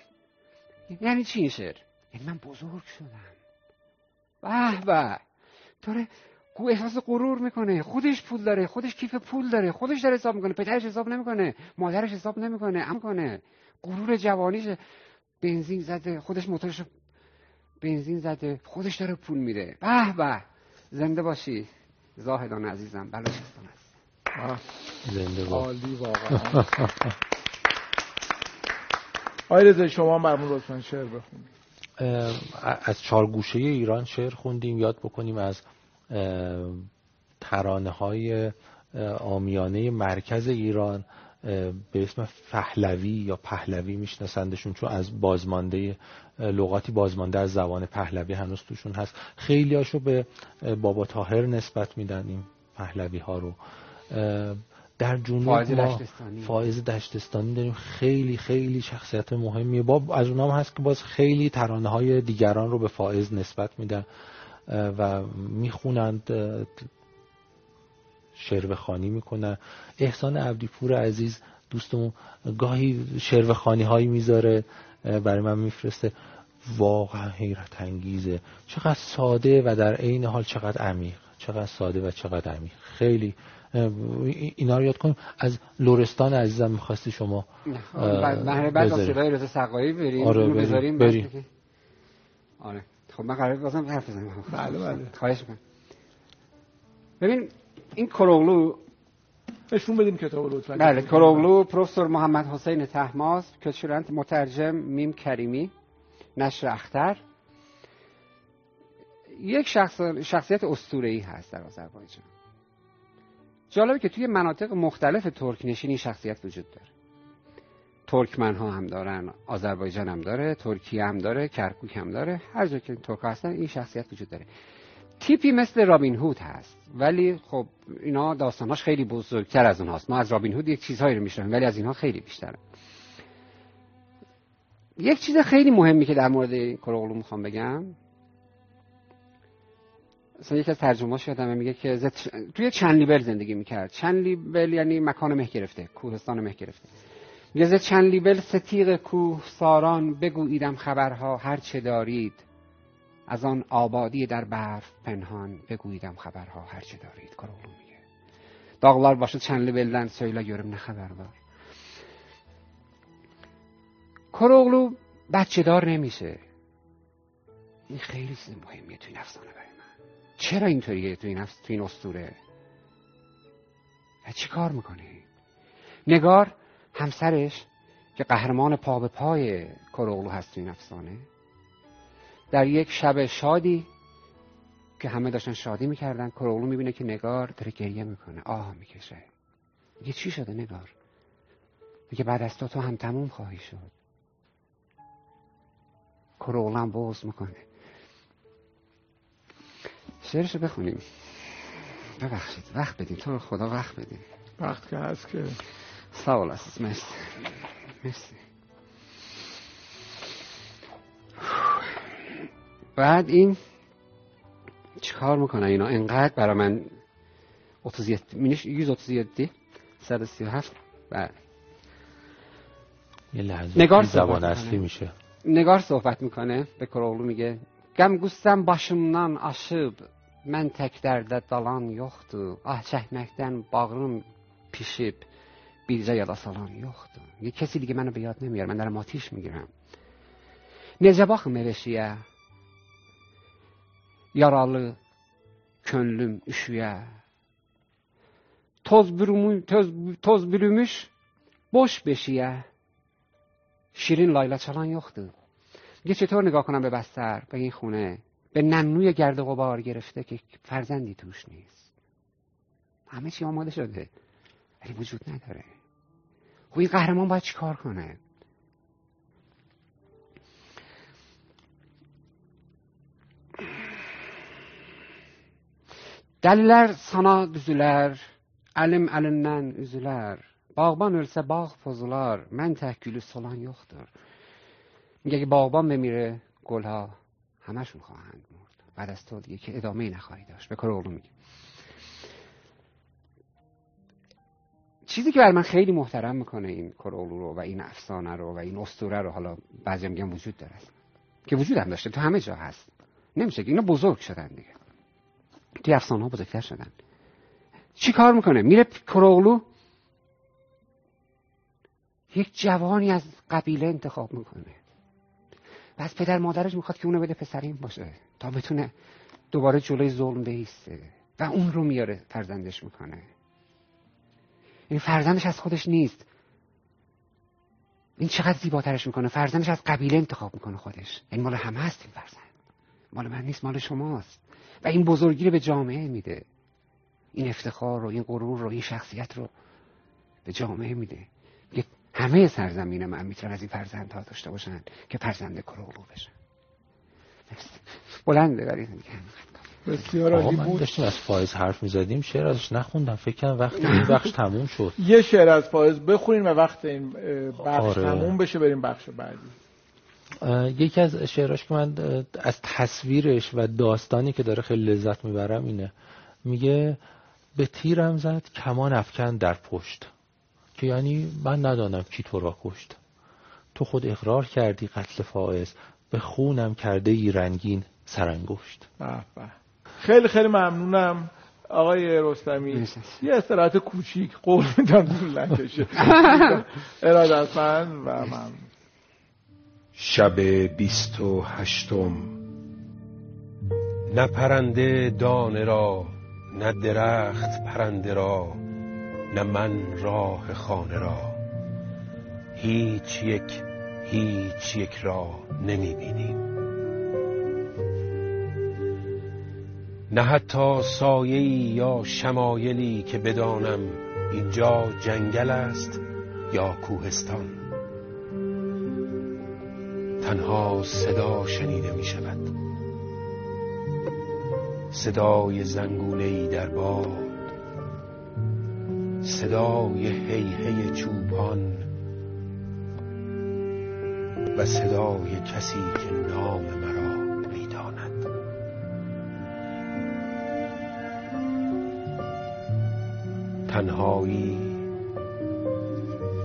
یعنی چی این شعر؟ یعنی من بزرگ شدم. به به. احساس غرور می‌کنه. خودش پول داره خودش کیف پول داره خودش داره حساب می‌کنه. پدرش حساب نمی‌کنه مادرش حساب نمی‌کنه ام کنه غرور جوانیش بنزین زده خودش موتورش بنزین زده خودش داره پول میده. به به زنده باشی. زاهدان عزیزم بلوچستان است. زنده عالی واقعا. آیرزه شما مرمون لطفا شعر بخونید. از چهار گوشه ایران شعر خوندیم. یاد بکنیم از ترانه های آمیانه مرکز ایران به اسم فهلوی یا پهلوی میشناسندشون چون از بازمانده لغاتی بازمانده از زبان پهلوی هنوز توشون هست. خیلی هاشو به بابا تاهر نسبت میدن این پهلوی ها رو در جنوب فائز دشتستانی. فائز دشتستانی داریم. خیلی خیلی شخصیت مهمیه. با از اونام هست که باز خیلی ترانه های دیگران رو به فائز نسبت میدن. و می‌خونند شرب خانی می‌کنن احسان عبدیپور عزیز دوستمون گاهی شرب خانی هایی می‌ذاره برای من میفرسته. واقعا حیرت انگیزه. چقدر ساده و در عین حال چقدر عمیق. چقدر ساده و چقدر عمیق. خیلی اینا رو یاد کنیم. از لورستان عزیزم می‌خواستی شما بعد بعد صدای رضا سقایی بریم. آره بریم, بریم. آره. خب من قرار بازم حرف بزنم. بله بله. خواهش می‌کنم. ببین این کروغلو نشون بدیم کتاب لطفا. بله کروغلو پروفسور محمد حسین تحماس کچورنت مترجم میم کریمی نشر اختر. یک شخص... شخصیت ای هست در آذربایجان. جالبه که توی مناطق مختلف ترک نشینی شخصیت وجود داره. ترکمن ها هم دارن آذربایجان هم داره ترکیه هم داره کرکوک هم داره هر جا که ترک هستن این شخصیت وجود داره. تیپی مثل رابین هود هست ولی خب اینا داستاناش خیلی بزرگتر از اونهاست. ما از رابین هود یک چیزهایی رو میشنویم ولی از اینها خیلی بیشتره. یک چیز خیلی مهمی که در مورد کروغلو می‌خوام بگم مثلا یکی از ترجمه‌هاش یادمه میگه که زت... توی چند لیبل زندگی می‌کرد. چند لیبل یعنی مکان مه گرفته کوهستان مه گرفته. میگه ز چند لیبل ستیق کوه ساران بگوییدم خبرها هر چه دارید. از آن آبادی در برف پنهان بگوییدم خبرها هر چه دارید. کروغلو میگه. داغلار باشه چند لیبلden söyle görüm نه خبر var کروغلو بچه دار نمیشه. این خیلی چیز مهمیه توی افسانه برای من. چرا اینطوریه توی این توی این اسطوره؟ چی کار می‌کنه نگار همسرش که قهرمان پا به پای کروغلو هست این افسانه در یک شب شادی که همه داشتن شادی می‌کردن کروغلو می‌بینه که نگار داره گریه می‌کنه آه می‌کشه. میگه چی شده نگار؟ میگه بعد از تو تو هم تموم خواهی شد. کروغلو هم بوز می‌کنه. شعرشو بخونیم. ببخشید وقت بدیم تو خدا وقت بدیم وقت که هست که سوال است مرسی بعد این چیکار می‌کنه اینا؟ انقدر برای من 37 minus 137 137 بله. یه لحظه نگار زبان اصلی. میشه. نگار صحبت می‌کنه به کروغلو میگه. Qəm qüssəm başımdan aşıb, mən tək dərdə dalan yoxdur. Ah çəkməkdən bağrım pişib, bircə yada salan yoxdur. یه کسی دیگه منو به یاد نمیاره من دارم آتیش می‌گیرم. baxım eşiyə yaralı könlüm üşüyə toz bürümü toz, toz bürümüş boş شیرین لایلا چالان yoxdur یه چطور نگاه کنم به بستر به این خونه؟ به ننوی گرد و غبار گرفته که فرزندی توش نیست. همه چی آماده شده ولی وجود نداره. خب این قهرمان باید چیکار کنه Dəlilər sana düzülər, əlim əlindən üzülər. Bağban ölsə bağ pozular, mən tək gülü solan yoxdur. میگه اگه باغبان بمیره گلها همشون خواهند مرد بعد از تو دیگه که ادامه نخواهی داشت به کار اولو میگه چیزی که بر من خیلی محترم می‌کنه این کروغلو رو و این افسانه رو و این اسطوره رو حالا بعضی میگن وجود داره. که وجود هم داشته تو همه جا هست. نمیشه که اینا بزرگ شدن دیگه. توی افسانه ها بزرگتر شدن. چی کار می‌کنه؟ میره کروغلو یک جوانی از قبیله انتخاب می‌کنه. و از پدر مادرش می‌خواد که اونو بده پسرین باشه تا بتونه دوباره جلوی ظلم بیسته و اون رو میاره فرزندش می‌کنه. این فرزندش از خودش نیست. این چقدر زیباترش می‌کنه. فرزندش از قبیله انتخاب می‌کنه خودش. این مال همه هست این فرزند. مال من نیست مال شماست. و این بزرگی رو به جامعه میده. این افتخار رو این غرور رو این شخصیت رو به جامعه میده. میگه همه سرزمین من می‌تونن از این فرزندها داشته باشن که فرزند کروغلو بشن. بلنده ولی بسیار عالی من بود. داشتیم از فایز حرف می‌زدیم شعر ازش نخوندم. فکر کنم وقتی این [laughs] بخش تموم شد. یه شعر از فایز بخونین و وقت این بخش آره. تموم بشه بریم بخش بعدی. یکی از شعراش که من از تصویرش و داستانی که داره خیلی لذت می‌برم اینه. میگه به تیرم زد کمان افکن در پشت که یعنی من ندانم کی تو را کشت. تو خود اقرار کردی قتل فائز به خونم کرده ای رنگین سرانگشت. خیلی خیلی ممنونم آقای رستمی. یه استراحت کوچیک قول میدم طول نکشه. [laughs] ارادتمند و ممنون. شب بیست و هشتم. نه پرنده دانه را نه درخت پرنده را نه من راه خانه را. هیچ یک هیچ یک را نمی بینیم نه حتی سایه یا شمایلی که بدانم اینجا جنگل است یا کوهستان. تنها صدا شنیده می شود صدای زنگوله در باد. صدای هیهی چوبان و صدای کسی که نام مرا تنهایی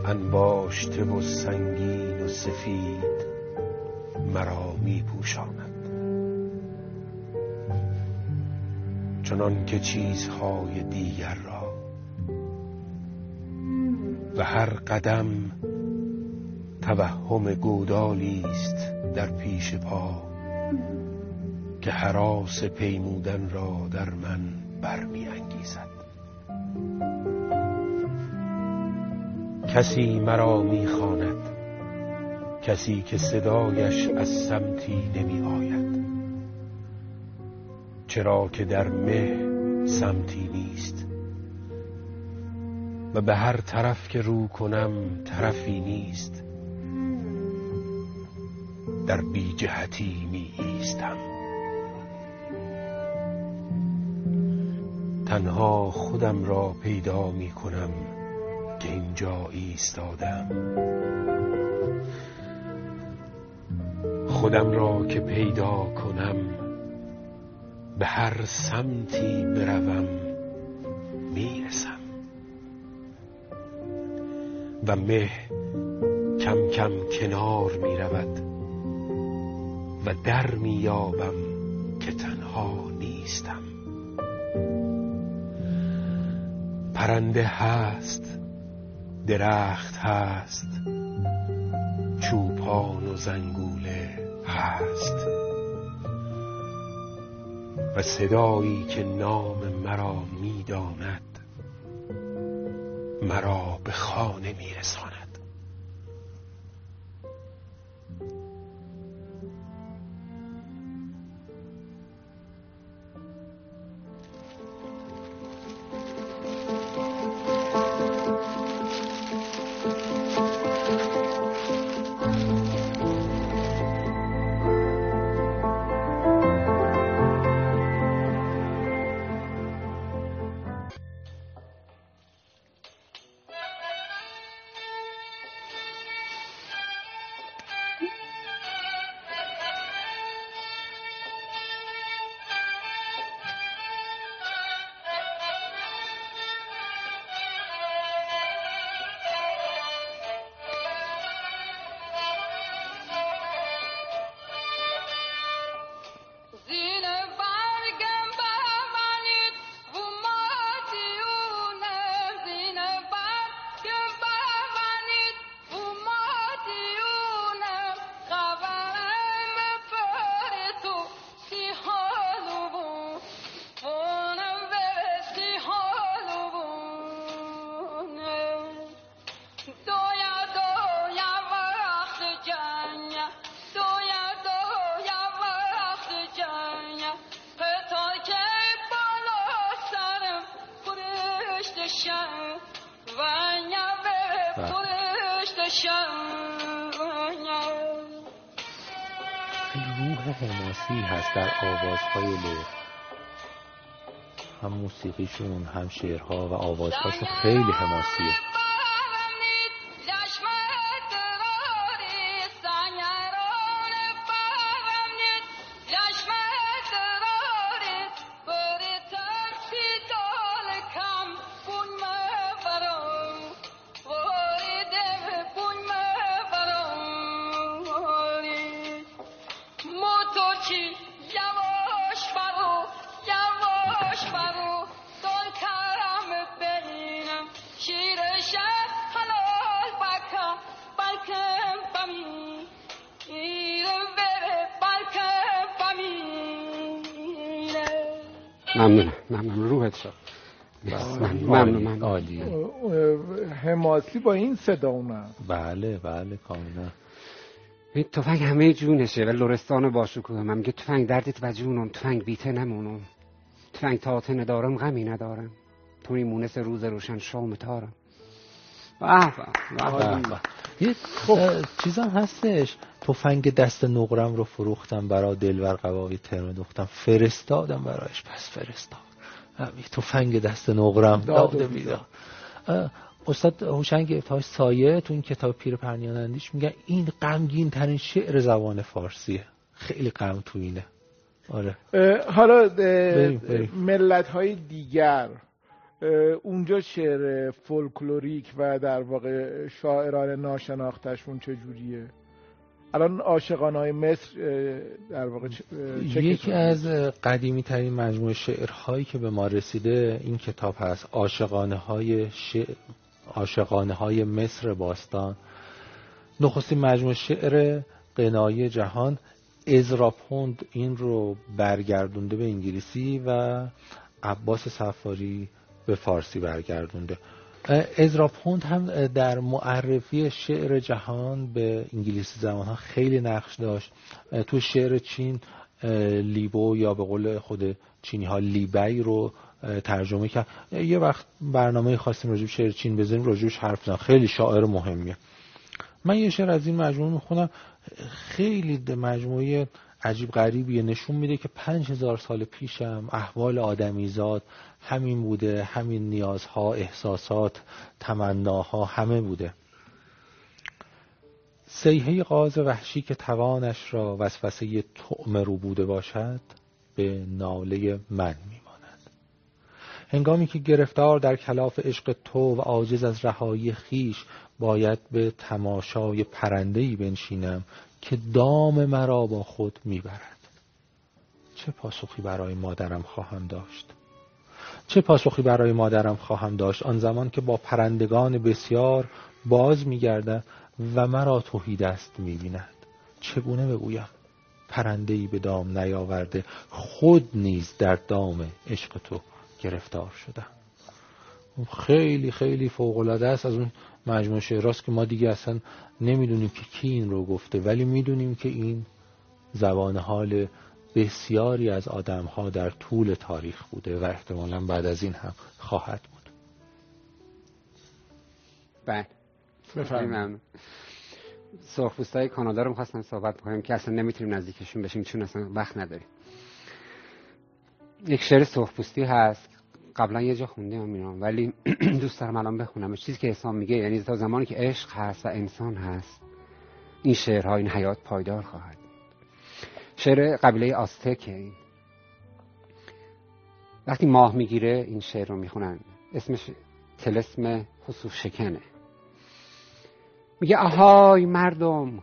انباشته و سنگین و سفید مرا می پوشاند چنان که چیزهای دیگر را و هر قدم توهم گودالی است در پیش پا که حراس پیمودن را در من برمی کسی مرا می‌خواند. کسی که صدایش از سمتی نمی آید چرا که در مه سمتی نیست. و به هر طرف که رو کنم طرفی نیست. در بی جهتی می ایستم تنها خودم را پیدا می کنم که اینجا ایستادم. خودم را که پیدا کنم به هر سمتی بروم می‌رسم. و مه کم کم کنار می رود و در میابم که تنها نیستم. پرنده هست درخت هست. چوپان و زنگوله هست. و صدایی که نام مرا می‌داند مرا به خانه میرساند. حماسی هست در آوازهای لور هم موسیقیشون هم شعرها و آوازهاشون خیلی حماسیه. صدا اونم بله بله کاملا. این تفنگ همه جونشه و لرستان باشکوه. من میگه تفنگ دردت و جونم تفنگ بیته نمونم. تفنگ تاته ندارم غمی ندارم. تو مونس روز روشن شام تارم. یه خب. چیزم هستش. تفنگ دست نقرم رو فروختم برای دلور قواوی ترم دختم فرستادم برایش پس فرستاد. تفنگ دست نقرم داده استاد هوشنگ ابتهاج سایه تو این کتاب پیر پرنیانندیش میگه این غمگین ترین شعر زبان فارسیه. خیلی غم تو اینه. آره. حالا ملت های دیگر اونجا شعر فولکلوریک و در واقع شاعران ناشناختشون چجوریه؟ الان آشقان های مصر در واقع یکی از قدیمی ترین مجموعه شعرهایی که به ما رسیده این کتاب هست آشقانه های شعر. عاشقانه های مصر باستان. نخستین مجموعه شعر قنایی جهان ازراپوند این رو برگردونده به انگلیسی و عباس سفاری به فارسی برگردونده. ازراپوند هم در معرفی شعر جهان به انگلیسی زمان ها خیلی نقش داشت. تو شعر چین لیبو یا به قول خود چینی ها لیبی رو ترجمه کرد. یه وقت برنامه خواستیم راجب شعر چین بزنیم راجبش حرف زن خیلی شاعر مهمیه. من یه شعر از این مجموعه می‌خونم. خیلی مجموعه عجیب غریبیه. نشون میده که پنج هزار سال پیشم احوال آدمیزاد همین بوده. همین نیازها احساسات تمناها همه بوده. سیهه قاز وحشی که توانش را وسوسه تعم رو بوده باشد به ناله من میماند هنگامی که گرفتار در کلاف عشق تو و عاجز از رهایی خیش باید به تماشای پرندهی بنشینم که دام مرا با خود می‌برد. چه پاسخی برای مادرم خواهم داشت؟ چه پاسخی برای مادرم خواهم داشت؟ آن زمان که با پرندگان بسیار باز میگردد و مرا توهی دست می‌بیند. چگونه بگویم؟ پرندهی به دام نیاورده خود نیز در دام عشق تو گرفتار شدم. خیلی خیلی فوق العاده است از اون مجموعه شعراست که ما دیگه اصلا نمی‌دونیم که کی این رو گفته ولی می‌دونیم که این زبان حال بسیاری از آدم ها در طول تاریخ بوده و احتمالا بعد از این هم خواهد بود. بله. بفرمایید. های کانادا رو می‌خواستم صحبت بکنیم که اصلا نمی‌تونیم نزدیکشون بشیم چون اصلا وقت نداریم. یک شعر سرخپوستی هست. قبلا یه جا خونده هم ولی [clears throat] دوست دارم الان بخونم چیزی که اسلام میگه یعنی تا زمانی که عشق هست و انسان هست این شعرها این حیات پایدار خواهد شعر قبیله آستکه این. وقتی ماه می‌گیره این شعر رو می‌خونن. اسمش تلسم خصوص شکنه. میگه آهای مردم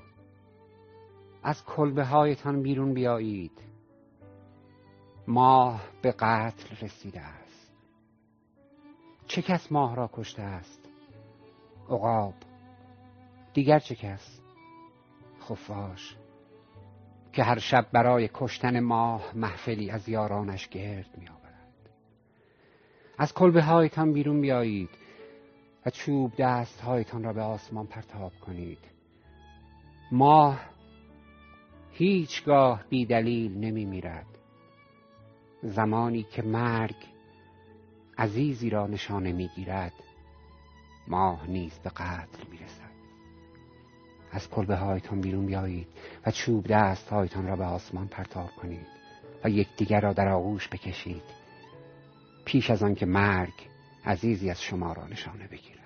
از کلبه هایتان بیرون بیایید. ماه به قتل رسیده است. چه کس ماه را کشته است؟ عقاب. دیگر چه کس؟ خفاش. که هر شب برای کشتن ماه محفلی از یارانش گرد می آورد از کلبه هایتان بیرون بیایید و چوب دست هایتان را به آسمان پرتاب کنید. ماه هیچگاه بی دلیل نمی میرد زمانی که مرگ عزیزی را نشانه می‌گیرد ماه نیز به قتل می‌رسد. از کلبه هایتان بیرون بیایید و چوب دست هایتان را به آسمان پرتاب کنید و یکدیگر را در آغوش بکشید. پیش از آنکه مرگ عزیزی از شما را نشانه بگیرد.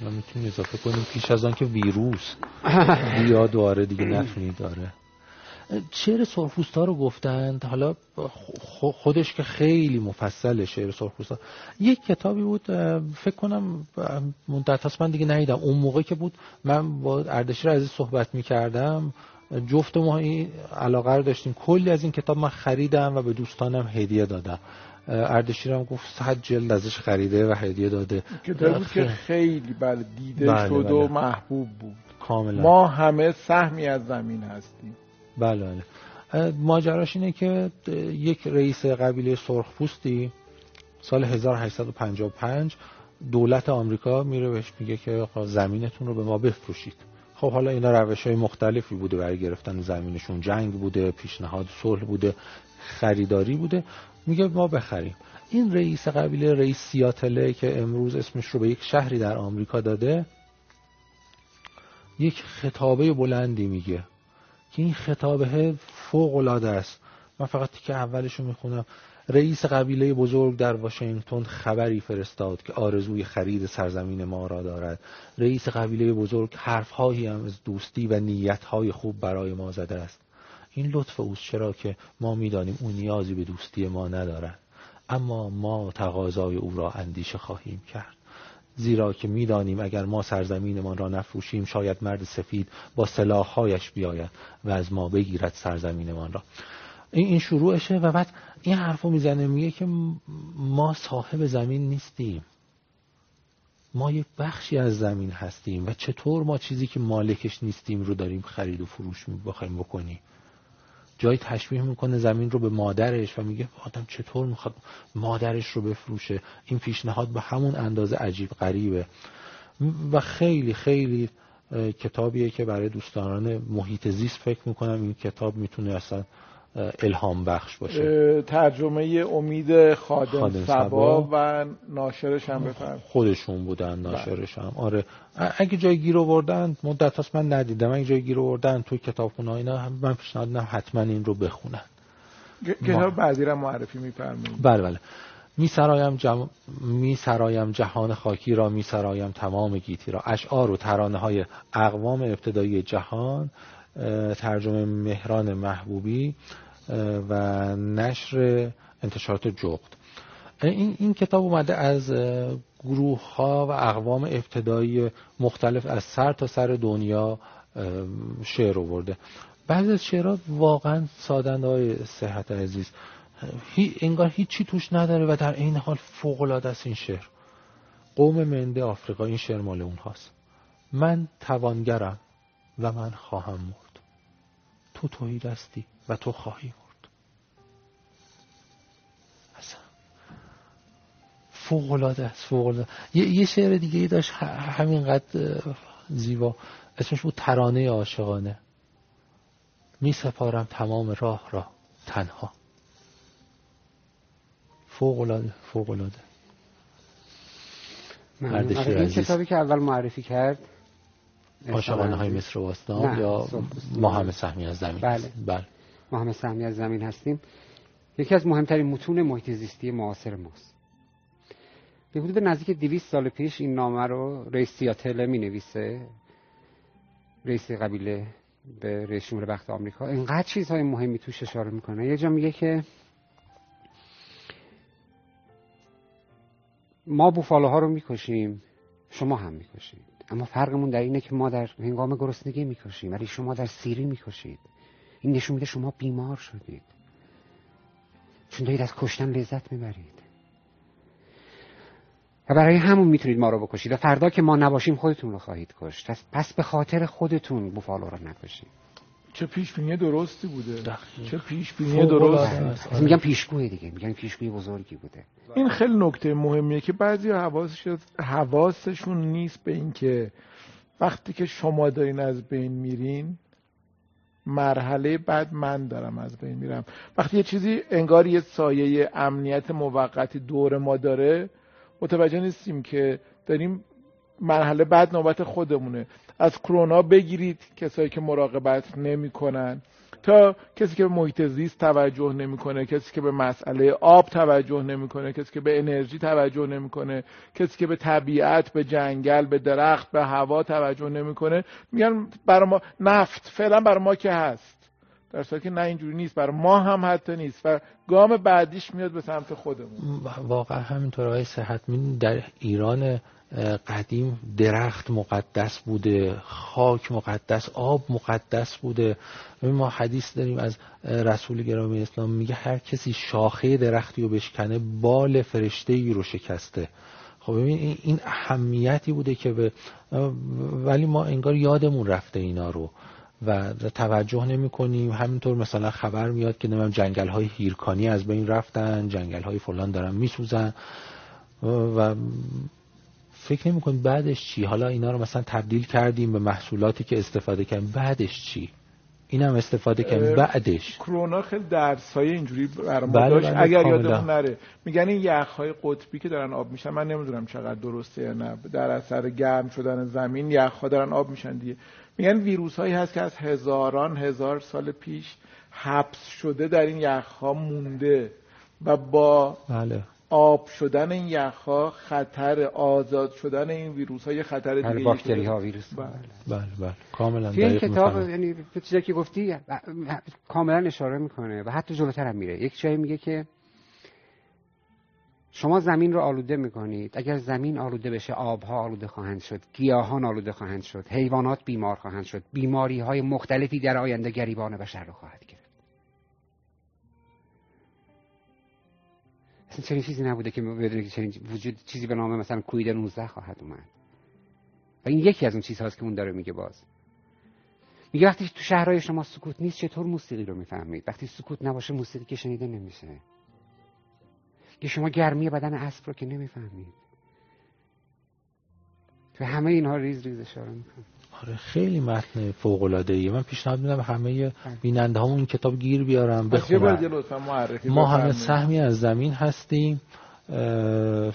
ما می‌تونیم اضافه کنیم پیش از آنکه ویروس [laughs] بیا دواره دیگه نتونی داره شعر سرخپوستا رو گفتند حالا خودش که خیلی مفصله شعر سرخپوستا یک کتابی بود فکر کنم مدت من دیگه ندیدم. اون موقع که بود من با اردشیر عزیز صحبت می‌کردم. جفت ما این علاقه رو داشتیم. کلی از این کتاب من خریدم و به دوستانم هدیه دادم. اردشیرم گفت صد جلد ازش خریده و هدیه داده. کتابی که خیلی بله دیده بله شد و بله. محبوب بود. کاملا. ما همه سهمی از زمین هستیم. بله بله. ماجراش اینه که یک رئیس قبیله سرخپوستی سال 1855 دولت آمریکا میره بهش میگه که زمینتون رو به ما بفروشید. خب حالا اینا روش های مختلفی بوده برای گرفتن زمینشون. جنگ بوده پیشنهاد صلح بوده خریداری بوده. میگه ما بخریم. این رئیس قبیله رئیس سیاتله که امروز اسمش رو به یک شهری در آمریکا داده یک خطابه بلندی میگه. که این خطابه فوق العاده است. من فقط که اولش رو می‌خونم. رئیس قبیله بزرگ در واشنگتن خبری فرستاد که آرزوی خرید سرزمین ما را دارد. رئیس قبیله بزرگ حرفهایی هم از دوستی و نیتهای خوب برای ما زده است. این لطف اوست چرا که ما می‌دانیم او نیازی به دوستی ما ندارد. اما ما تقاضای او را اندیشه خواهیم کرد. زیرا که می‌دانیم اگر ما سرزمینمان را نفروشیم شاید مرد سفید با سلاحهایش بیاید و از ما بگیرد سرزمینمان را. این این شروعشه و بعد این حرفو می‌زنه میگه که ما صاحب زمین نیستیم. ما یک بخشی از زمین هستیم و چطور ما چیزی که مالکش نیستیم رو داریم خرید و فروش بخوایم بکنیم؟ جایی تشبیه می‌کنه زمین رو به مادرش و میگه آدم چطور می‌خواد مادرش رو بفروشه؟ این پیشنهاد به همون اندازه عجیب غریبه. و خیلی خیلی کتابیه که برای دوستانان محیط زیست فکر می‌کنم این کتاب می‌تونه اصلا الهام بخش باشه. ترجمه امید خادم, خادم سبا و ناشرش هم بفرم خودشون بودن بله. ناشرش هم. آره. اگه جای گیر آوردن مدت هست من ندیدم. اگه جای گیر آوردن توی کتابخونه اینا من پیشنهاد نه حتما این رو بخونن. کتاب بعدی را معرفی میفرمایید. بله بله. می سرایم, جم... می سرایم جهان خاکی را می سرایم تمام گیتی را. اشعار و ترانه های اقوام ابتدایی جهان ترجمه مهران محبوبی. و نشر انتشارات جغد. این, این کتاب اومده از گروه ها و اقوام ابتدایی مختلف از سر تا سر دنیا شعر آورده. بعضی از شعرها واقعا سادنده های صحت عزیز. هی انگار هیچی توش نداره و در این حال فوق است این شعر. قوم منده آفریقا این شعر مال اونهاست. من توانگرم و من خواهم مرد. تو تویی هستی و تو خواهی مرد اصلا فوق العاده است فوق العاده یه،, یه شعر دیگه ای داشت همینقدر زیبا. اسمش بود ترانه عاشقانه. می سپارم تمام راه را تنها. فوق العاده فوق العاده آره، این کتابی که اول معرفی کرد. عاشقانه های مصر و یا محمد سهمی از زمین. بله. بله. محمد سهمی از زمین هستیم. یکی از مهمترین متون محیط زیستی معاصر ماست. به حدود نزدیک 200 سال پیش این نامه رو رئیس سیاتل می نویسه رئیس قبیله به رئیس جمهور وقت آمریکا. اینقدر چیزهای مهمی توش اشاره می‌کنه. یه جا میگه که ما بوفالوها رو می‌کشیم شما هم می‌کشید. اما فرقمون در اینه که ما در هنگام گرسنگی می‌کشیم. ولی شما در سیری می‌کشید. این نشون میده شما بیمار شدید. چون دارید از کشتن لذت می‌برید. و برای همون می‌تونید ما رو بکشید و فردا که ما نباشیم خودتون رو خواهید کشت. پس به خاطر خودتون بوفالو رو نکشید. چه پیش بینی درستی بوده. دقیق. چه پیش بینی درستی. میگم پیشگوی دیگه. میگن پیشگوی بزرگی بوده. این خیلی نکته مهمیه که بعضی حواسش حواسشون نیست به اینکه وقتی که شما دارین از بین میرین مرحله بعد من دارم از بین میرم. وقتی یه چیزی انگار یه سایه امنیت موقتی دور ما داره متوجه نیستیم که داریم مرحله بعد نوبت خودمونه. از کرونا بگیرید کسایی که مراقبت نمی‌کنن. تا کسی که به محیط زیست توجه نمی‌کنه کسی که به مسئله آب توجه نمی‌کنه کسی که به انرژی توجه نمی‌کنه کسی که به طبیعت به جنگل به درخت به هوا توجه نمی‌کنه میگن برای ما نفت فعلا برای ما که هست. در صورتی که نه اینجوری نیست برای ما هم حتی نیست و گام بعدیش میاد به سمت خودمون. واقعا همینطور های صحت در ایران قدیم درخت مقدس بوده خاک مقدس آب مقدس بوده. ما حدیث داریم از رسول گرامی اسلام میگه هر کسی شاخه درختی رو بشکنه بال فرشته ای رو شکسته. خب ببین این اهمیتی بوده که به ولی ما انگار یادمون رفته اینا رو و توجه نمی کنیم. همینطور مثلا خبر میاد که نمیم جنگل های هیرکانی از بین رفتن جنگل های فلان دارن میسوزن. و فکر نمی کنیم بعدش چی؟ حالا اینا رو مثلا تبدیل کردیم به محصولاتی که استفاده کردیم. بعدش چی؟ این هم استفاده کردیم. بعدش. کرونا خیلی درس های اینجوری برام بله داشت. بله اگر. یادمون نره. میگن این یخ های قطبی که دارن آب میشن من نمی‌دونم چقدر درسته یا نه. در اثر گرم شدن زمین یخ ها دارن آب میشن دیگه. میگن ویروس هایی هست که از هزاران هزار سال پیش حبس شده در این یخ ها مونده و با بله. آب شدن این یخ ها خطر آزاد شدن این ویروس های خطر دیگه باکتری ها ویروس. بله. بله بله. کاملا توی این کتاب. یعنی به چیزی که گفتی کاملا اشاره می‌کنه و حتی جلوتر هم میره. یک جایی میگه که شما زمین رو آلوده می‌کنید. اگر زمین آلوده بشه آبها آلوده خواهند شد گیاهان آلوده خواهند شد حیوانات بیمار خواهند شد بیماری های مختلفی در آینده گریبان بشر رو خواهد گرفت. چنین چیزی نبوده که بدونی که چنین وجود چیزی به نام مثلا کوید 19 خواهد اومد. و این یکی از اون چیزهاست که اون داره میگه باز. میگه وقتی تو شهرهای شما سکوت نیست چطور موسیقی رو می‌فهمید؟ وقتی سکوت نباشه موسیقی که شنیده نمیشه. که شما گرمی بدن اسب رو که نمی‌فهمید. تو همه اینها ریز ریز اشاره می‌کنه آره خیلی متن فوق العاده ای من پیشنهاد میدم همه بیننده هامون این کتاب گیر بیارم بخونن. ما همه. سهمی از زمین هستیم.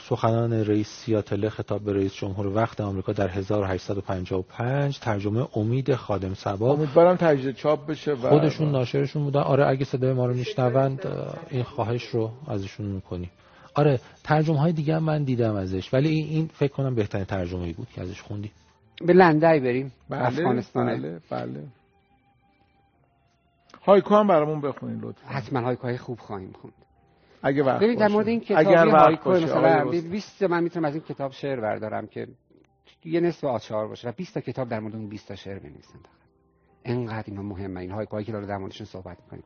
سخنان رئیس سیاتله خطاب به رئیس جمهور وقت آمریکا در 1855 ترجمه امید خادم سبا امیدوارم تجدید چاپ بشه و خودشون ناشرشون بودن. آره اگه صدای ما رو میشنوند این خواهش رو ازشون می‌کنیم. آره ترجمه های دیگه من دیدم ازش ولی این فکر کنم بهترین ترجمه ای بود که ازش خوندی به لندای بریم بله افغانستان بله بله. هایکو هم برامون بخونین لطفا. حتما هایکوهای خوب خواهیم خوند. اگه وقت ببین در. مورد این کتاب اگر هایکو مثلا آقای رستم. 20 من می‌تونم از این کتاب شعر بردارم که یه نصف آچار باشه و 20 تا کتاب در مورد اون 20 تا شعر بنویسن انقدر اینا مهمه. این هایکوهایی که داره در موردشون صحبت می‌کنیم.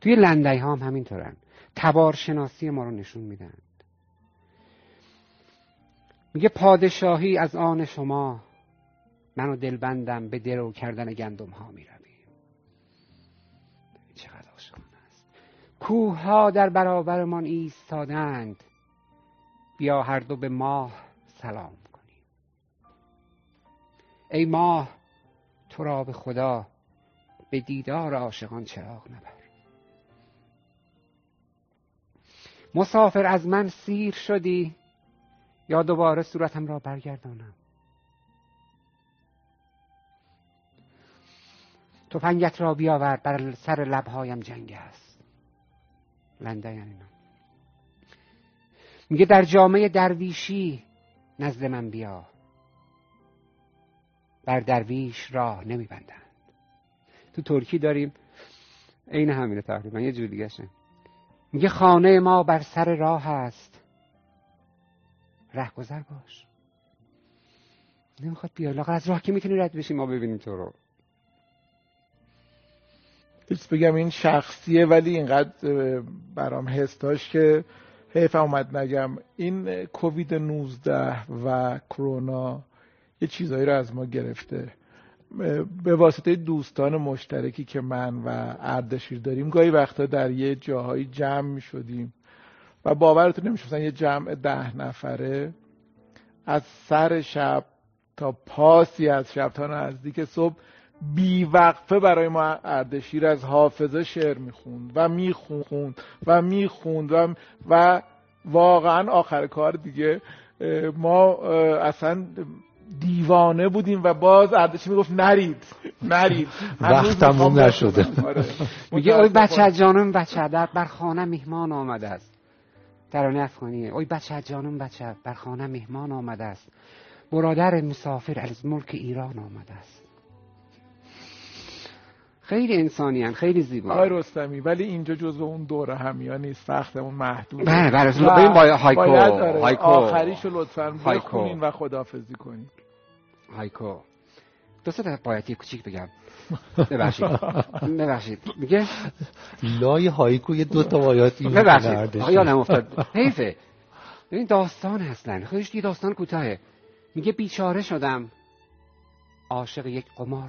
توی لندای ها هم همینطورن. تبار شناسی ما رو نشون میدن میگه پادشاهی از آن شما منو دلبندم به درو کردن گندم ها می‌رویم. چقدر عاشقانه است. کوه ها در برابرمان ایستادند. بیا هر دو به ماه سلام کنیم. ای ماه تو را به خدا به دیدار عاشقان چراغ نبر. مسافر از من سیر شدی؟ یا دوباره صورتم را برگردانم؟ تفنگت را بیاور بر سر لبهایم جنگ است. لنده یعنی اینا. میگه در جامعه درویشی نزد من بیا. بر درویش راه نمیبندند. تو ترکی داریم. عین همینه تقریبا یه جور دیگه میگه خانه ما بر سر راه است. رهگذر باش. نمی‌خواد بیا لاغر از راه که می‌تونی رد بشی ما ببینیم تو رو. چیز بگم این شخصیه ولی اینقدر برام حس داشت که حیف اومد نگم. این کووید 19 و کرونا یه چیزایی رو از ما گرفته. به واسطه دوستان مشترکی که من و اردشیر داریم گاهی وقتا در یه جاهایی جمع می شدیم و باورتون نمیشه مثلا یه جمع ده نفره از سر شب تا پاسی از شب تا نزدیک صبح بیوقفه برای ما اردشیر از حافظه شعر می‌خوند و می‌خوند و می‌خوند و, و واقعا آخر کار دیگه ما اصلا دیوانه بودیم و باز اردشیر می‌گفت نرید نرید وقتمون می‌خوام نشده. آره. [laughs] میگه اوی. بچه جانم بچه در بر خانه مهمان آمده است ترانه افغانیه اوی بچه جانم بچه بر خانه مهمان آمده است برادر مسافر از ملک ایران آمده است خیلی انسانی هن. خیلی زیبا. آقای رستمی ولی اینجا جزو اون دوره همیا نیست؟ وقتمون محدود بله بله و ببین با هایکو باید هایکو. آخریشو لطفا. بخونین و خداحافظی کنین. هایکو. دو سه تا بایتی کوچیک بگم. ببخشید. ببخشید. میگه؟ لای هایکو یه دو تا این ببخشید. یادم افتاد. حیفه. ببین داستان اصلا خودش یه داستان کوتاهه. میگه بیچاره شدم. عاشق یک قمار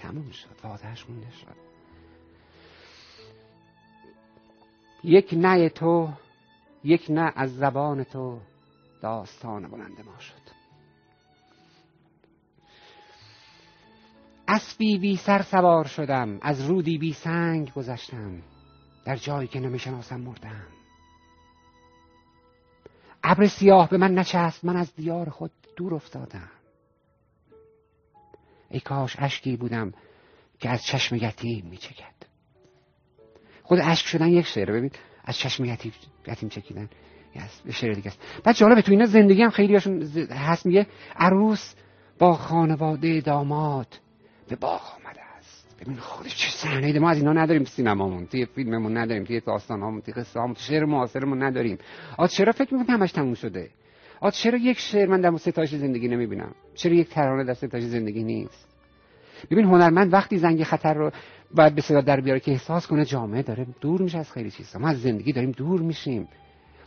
تموم شد. وعدهش مونده شد. یک نه تو یک نه از زبان تو داستان بلند ما شد. اسبی بی سر سوار شدم از رودی بی سنگ گذشتم. در جایی که نمی‌شناسم مردم. ابر سیاه به من نچست من از دیار خود دور افتادم. ای کاش اشکی بودم که از چشم یتیم میچکد. خود اشک شدن یک شعر. ببین از چشم یتیم, یتیم چکیدن. یه شعر دیگه است. بعد جالبه تو اینا زندگی هم خیلی هاشون هست. میگه عروس با خانواده داماد به باغ آمده است. ببین خودش چه صحنه ما از اینا نداریم سینمامون توی فیلممون نداریم توی داستانهامون توی قصه هامون شعر معاصرمون نداریم. آ چرا فکر می‌کنم همش تموم شده. آ چرا یک شعر من در ستایش زندگی نمی‌بینم؟ چرا یک ترانه در ستایش زندگی نیست؟ ببین هنرمند وقتی زنگ خطر رو باید به صدا در بیاره که احساس کنه جامعه داره دور میشه از خیلی چیزا. ما از زندگی داریم دور میشیم.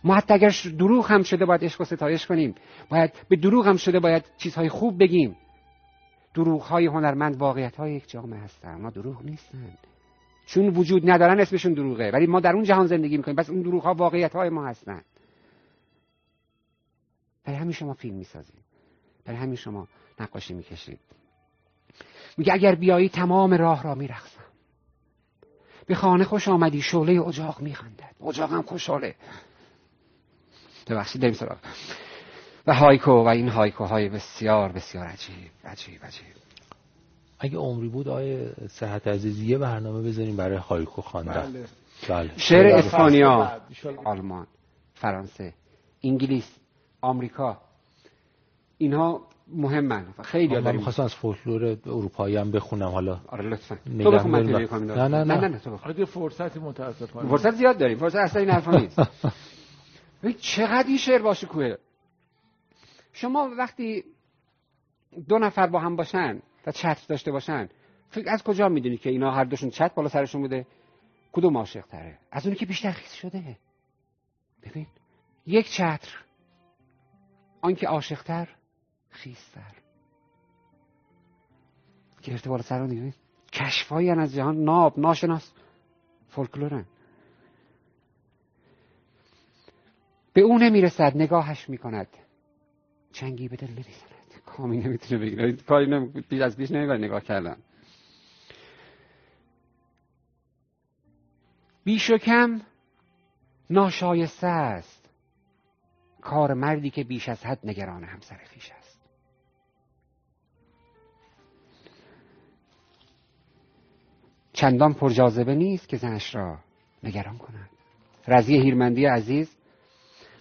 ما حتی اگر دروغ هم شده باید عشق و ستایش کنیم. باید به دروغ هم شده باید چیزهای خوب بگیم. دروغ های هنرمند واقعیت های یک جامعه هستن. ما دروغ نیستن. چون وجود ندارن اسمشون دروغه. ولی ما در اون جهان زندگی می‌کنیم. بس اون دروغ ها واقعیت های ما هستن. برای همین شما فیلم می‌سازید. برای همین شما نقاشی می‌کشید. میگه اگر بیایی تمام راه را میرقصم به خانه خوش آمدی شعله اجاق میخندد. اجاق هم خوشحاله. ببخشید بریم سراغ. و هایکو و این هایکو های بسیار بسیار عجیب عجیب عجیب. اگه عمری بود آقای صحت عزیز یه برنامه بذاریم برای هایکو خواندن. بله. بله. شعر اسپانیا. آلمان. فرانسه. انگلیس. آمریکا. اینها مهمن خیلی من می‌خواستم از فولکلور اروپایی هم بخونم حالا. آره لطفا. تو بخون من نه نه نه. نه نه تو آره فرصتی متاسفانه فرصت زیاد داریم. فرصت اصلا این حرفا نیست. [laughs] ببین چقدر این شعر باشه کوه. شما وقتی دو نفر با هم باشن و چتر داشته باشن فکر از کجا می‌دونی که اینا هر دوشون چت بالا سرشون بوده؟ کدوم عاشق تره از اونی که بیشتر خیس شده. ببین یک چتر. آنکه عاشقتر خیستر گرفته بالا سر دیگه کشفایی از جهان ناب ناشناس. فولکلورن. به او نمی‌رسد نگاهش می‌کند. چنگی به دل نمی‌زند. کامی نمی‌تونه بگیره کاری نمی... از پیش نمیبر نگاه کردن. بیش و کم ناشایسته است. کار مردی که بیش از حد نگران همسر خیش است. چندان پرجاذبه نیست که زنش را نگران کند. رضی هیرمندی عزیز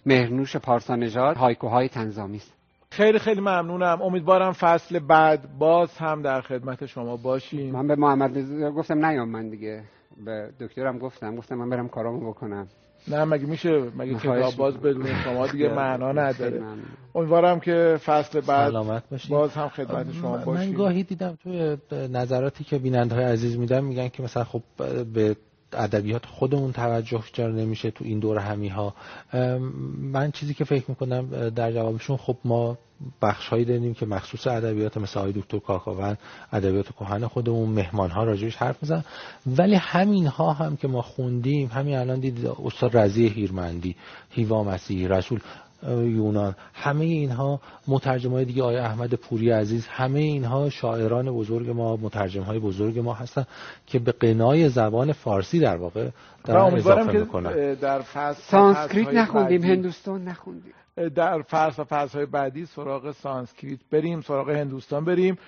مهرنوش پارسا نژاد هایکوهای تنظامی است. خیلی خیلی ممنونم. امیدوارم فصل بعد باز هم در خدمت شما باشیم. من به محمد گفتم نیام من دیگه. به دکترم گفتم گفتم من برم کارامو بکنم. نه مگه میشه؟ مگه کتاب باز بدون شما دیگه معنا نداره. امیدوارم که فصل بعد باز هم خدمت شما باشیم. من گاهی دیدم توی نظراتی که بیننده های عزیز میدن میگن که مثلا خب به ادبیات خودمون توجه چرا نمیشه تو این دور همی ها من چیزی که فکر می‌کنم در جوابشون خب ما بخش هایی داریم که مخصوص ادبیات مثل آقای دکتر کاکاون ادبیات کهن خودمون مهمان ها راجبش حرف میزنن ولی همین ها هم که ما خوندیم همین الان دید استاد رضی هیرمندی هیوا مسیحی رسول یونان. همه اینها مترجم های دیگه آقای احمد پوری عزیز همه اینها شاعران بزرگ ما مترجم های بزرگ ما هستن که به غنای زبان فارسی در واقع دارن اضافه می‌کنن. در فصل سانسکریت نخوندیم هندوستان نخوندیم. در فصل و فصل های بعدی سراغ سانسکریت بریم سراغ هندوستان بریم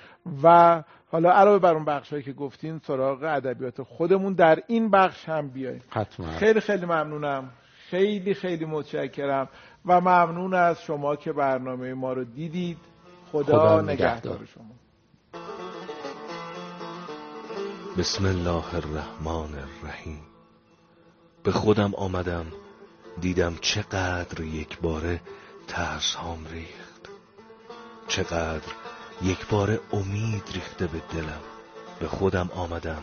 و حالا علاوه بر اون بخش که گفتین سراغ ادبیات خودمون در این بخش هم بیاییم. حتما. خیلی خیلی ممنونم. خیلی خیلی متشکرم. و ممنون از شما که برنامه ما رو دیدید. خدا, خدا نگهدار شما. بسم الله الرحمن الرحیم. به خودم آمدم دیدم چقدر یک باره ترس هام ریخت. چقدر یک باره امید ریخته به دلم. به خودم آمدم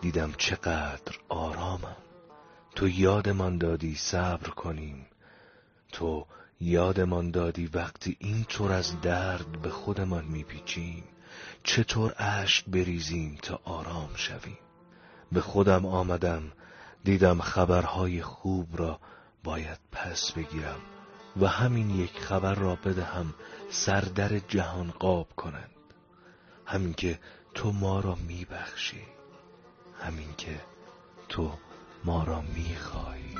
دیدم چقدر آرامم. تو یادمان دادی صبر کنیم. تو یادمان دادی وقتی اینطور از درد به خودمان میپیچیم؟ چطور اشک بریزیم تا آرام شویم؟ به خودم آمدم دیدم خبرهای خوب را باید پس بگیرم و همین یک خبر را بدهم سردر جهان قاب کنند. همین که تو ما را میبخشی همین که تو ما را می‌خواهی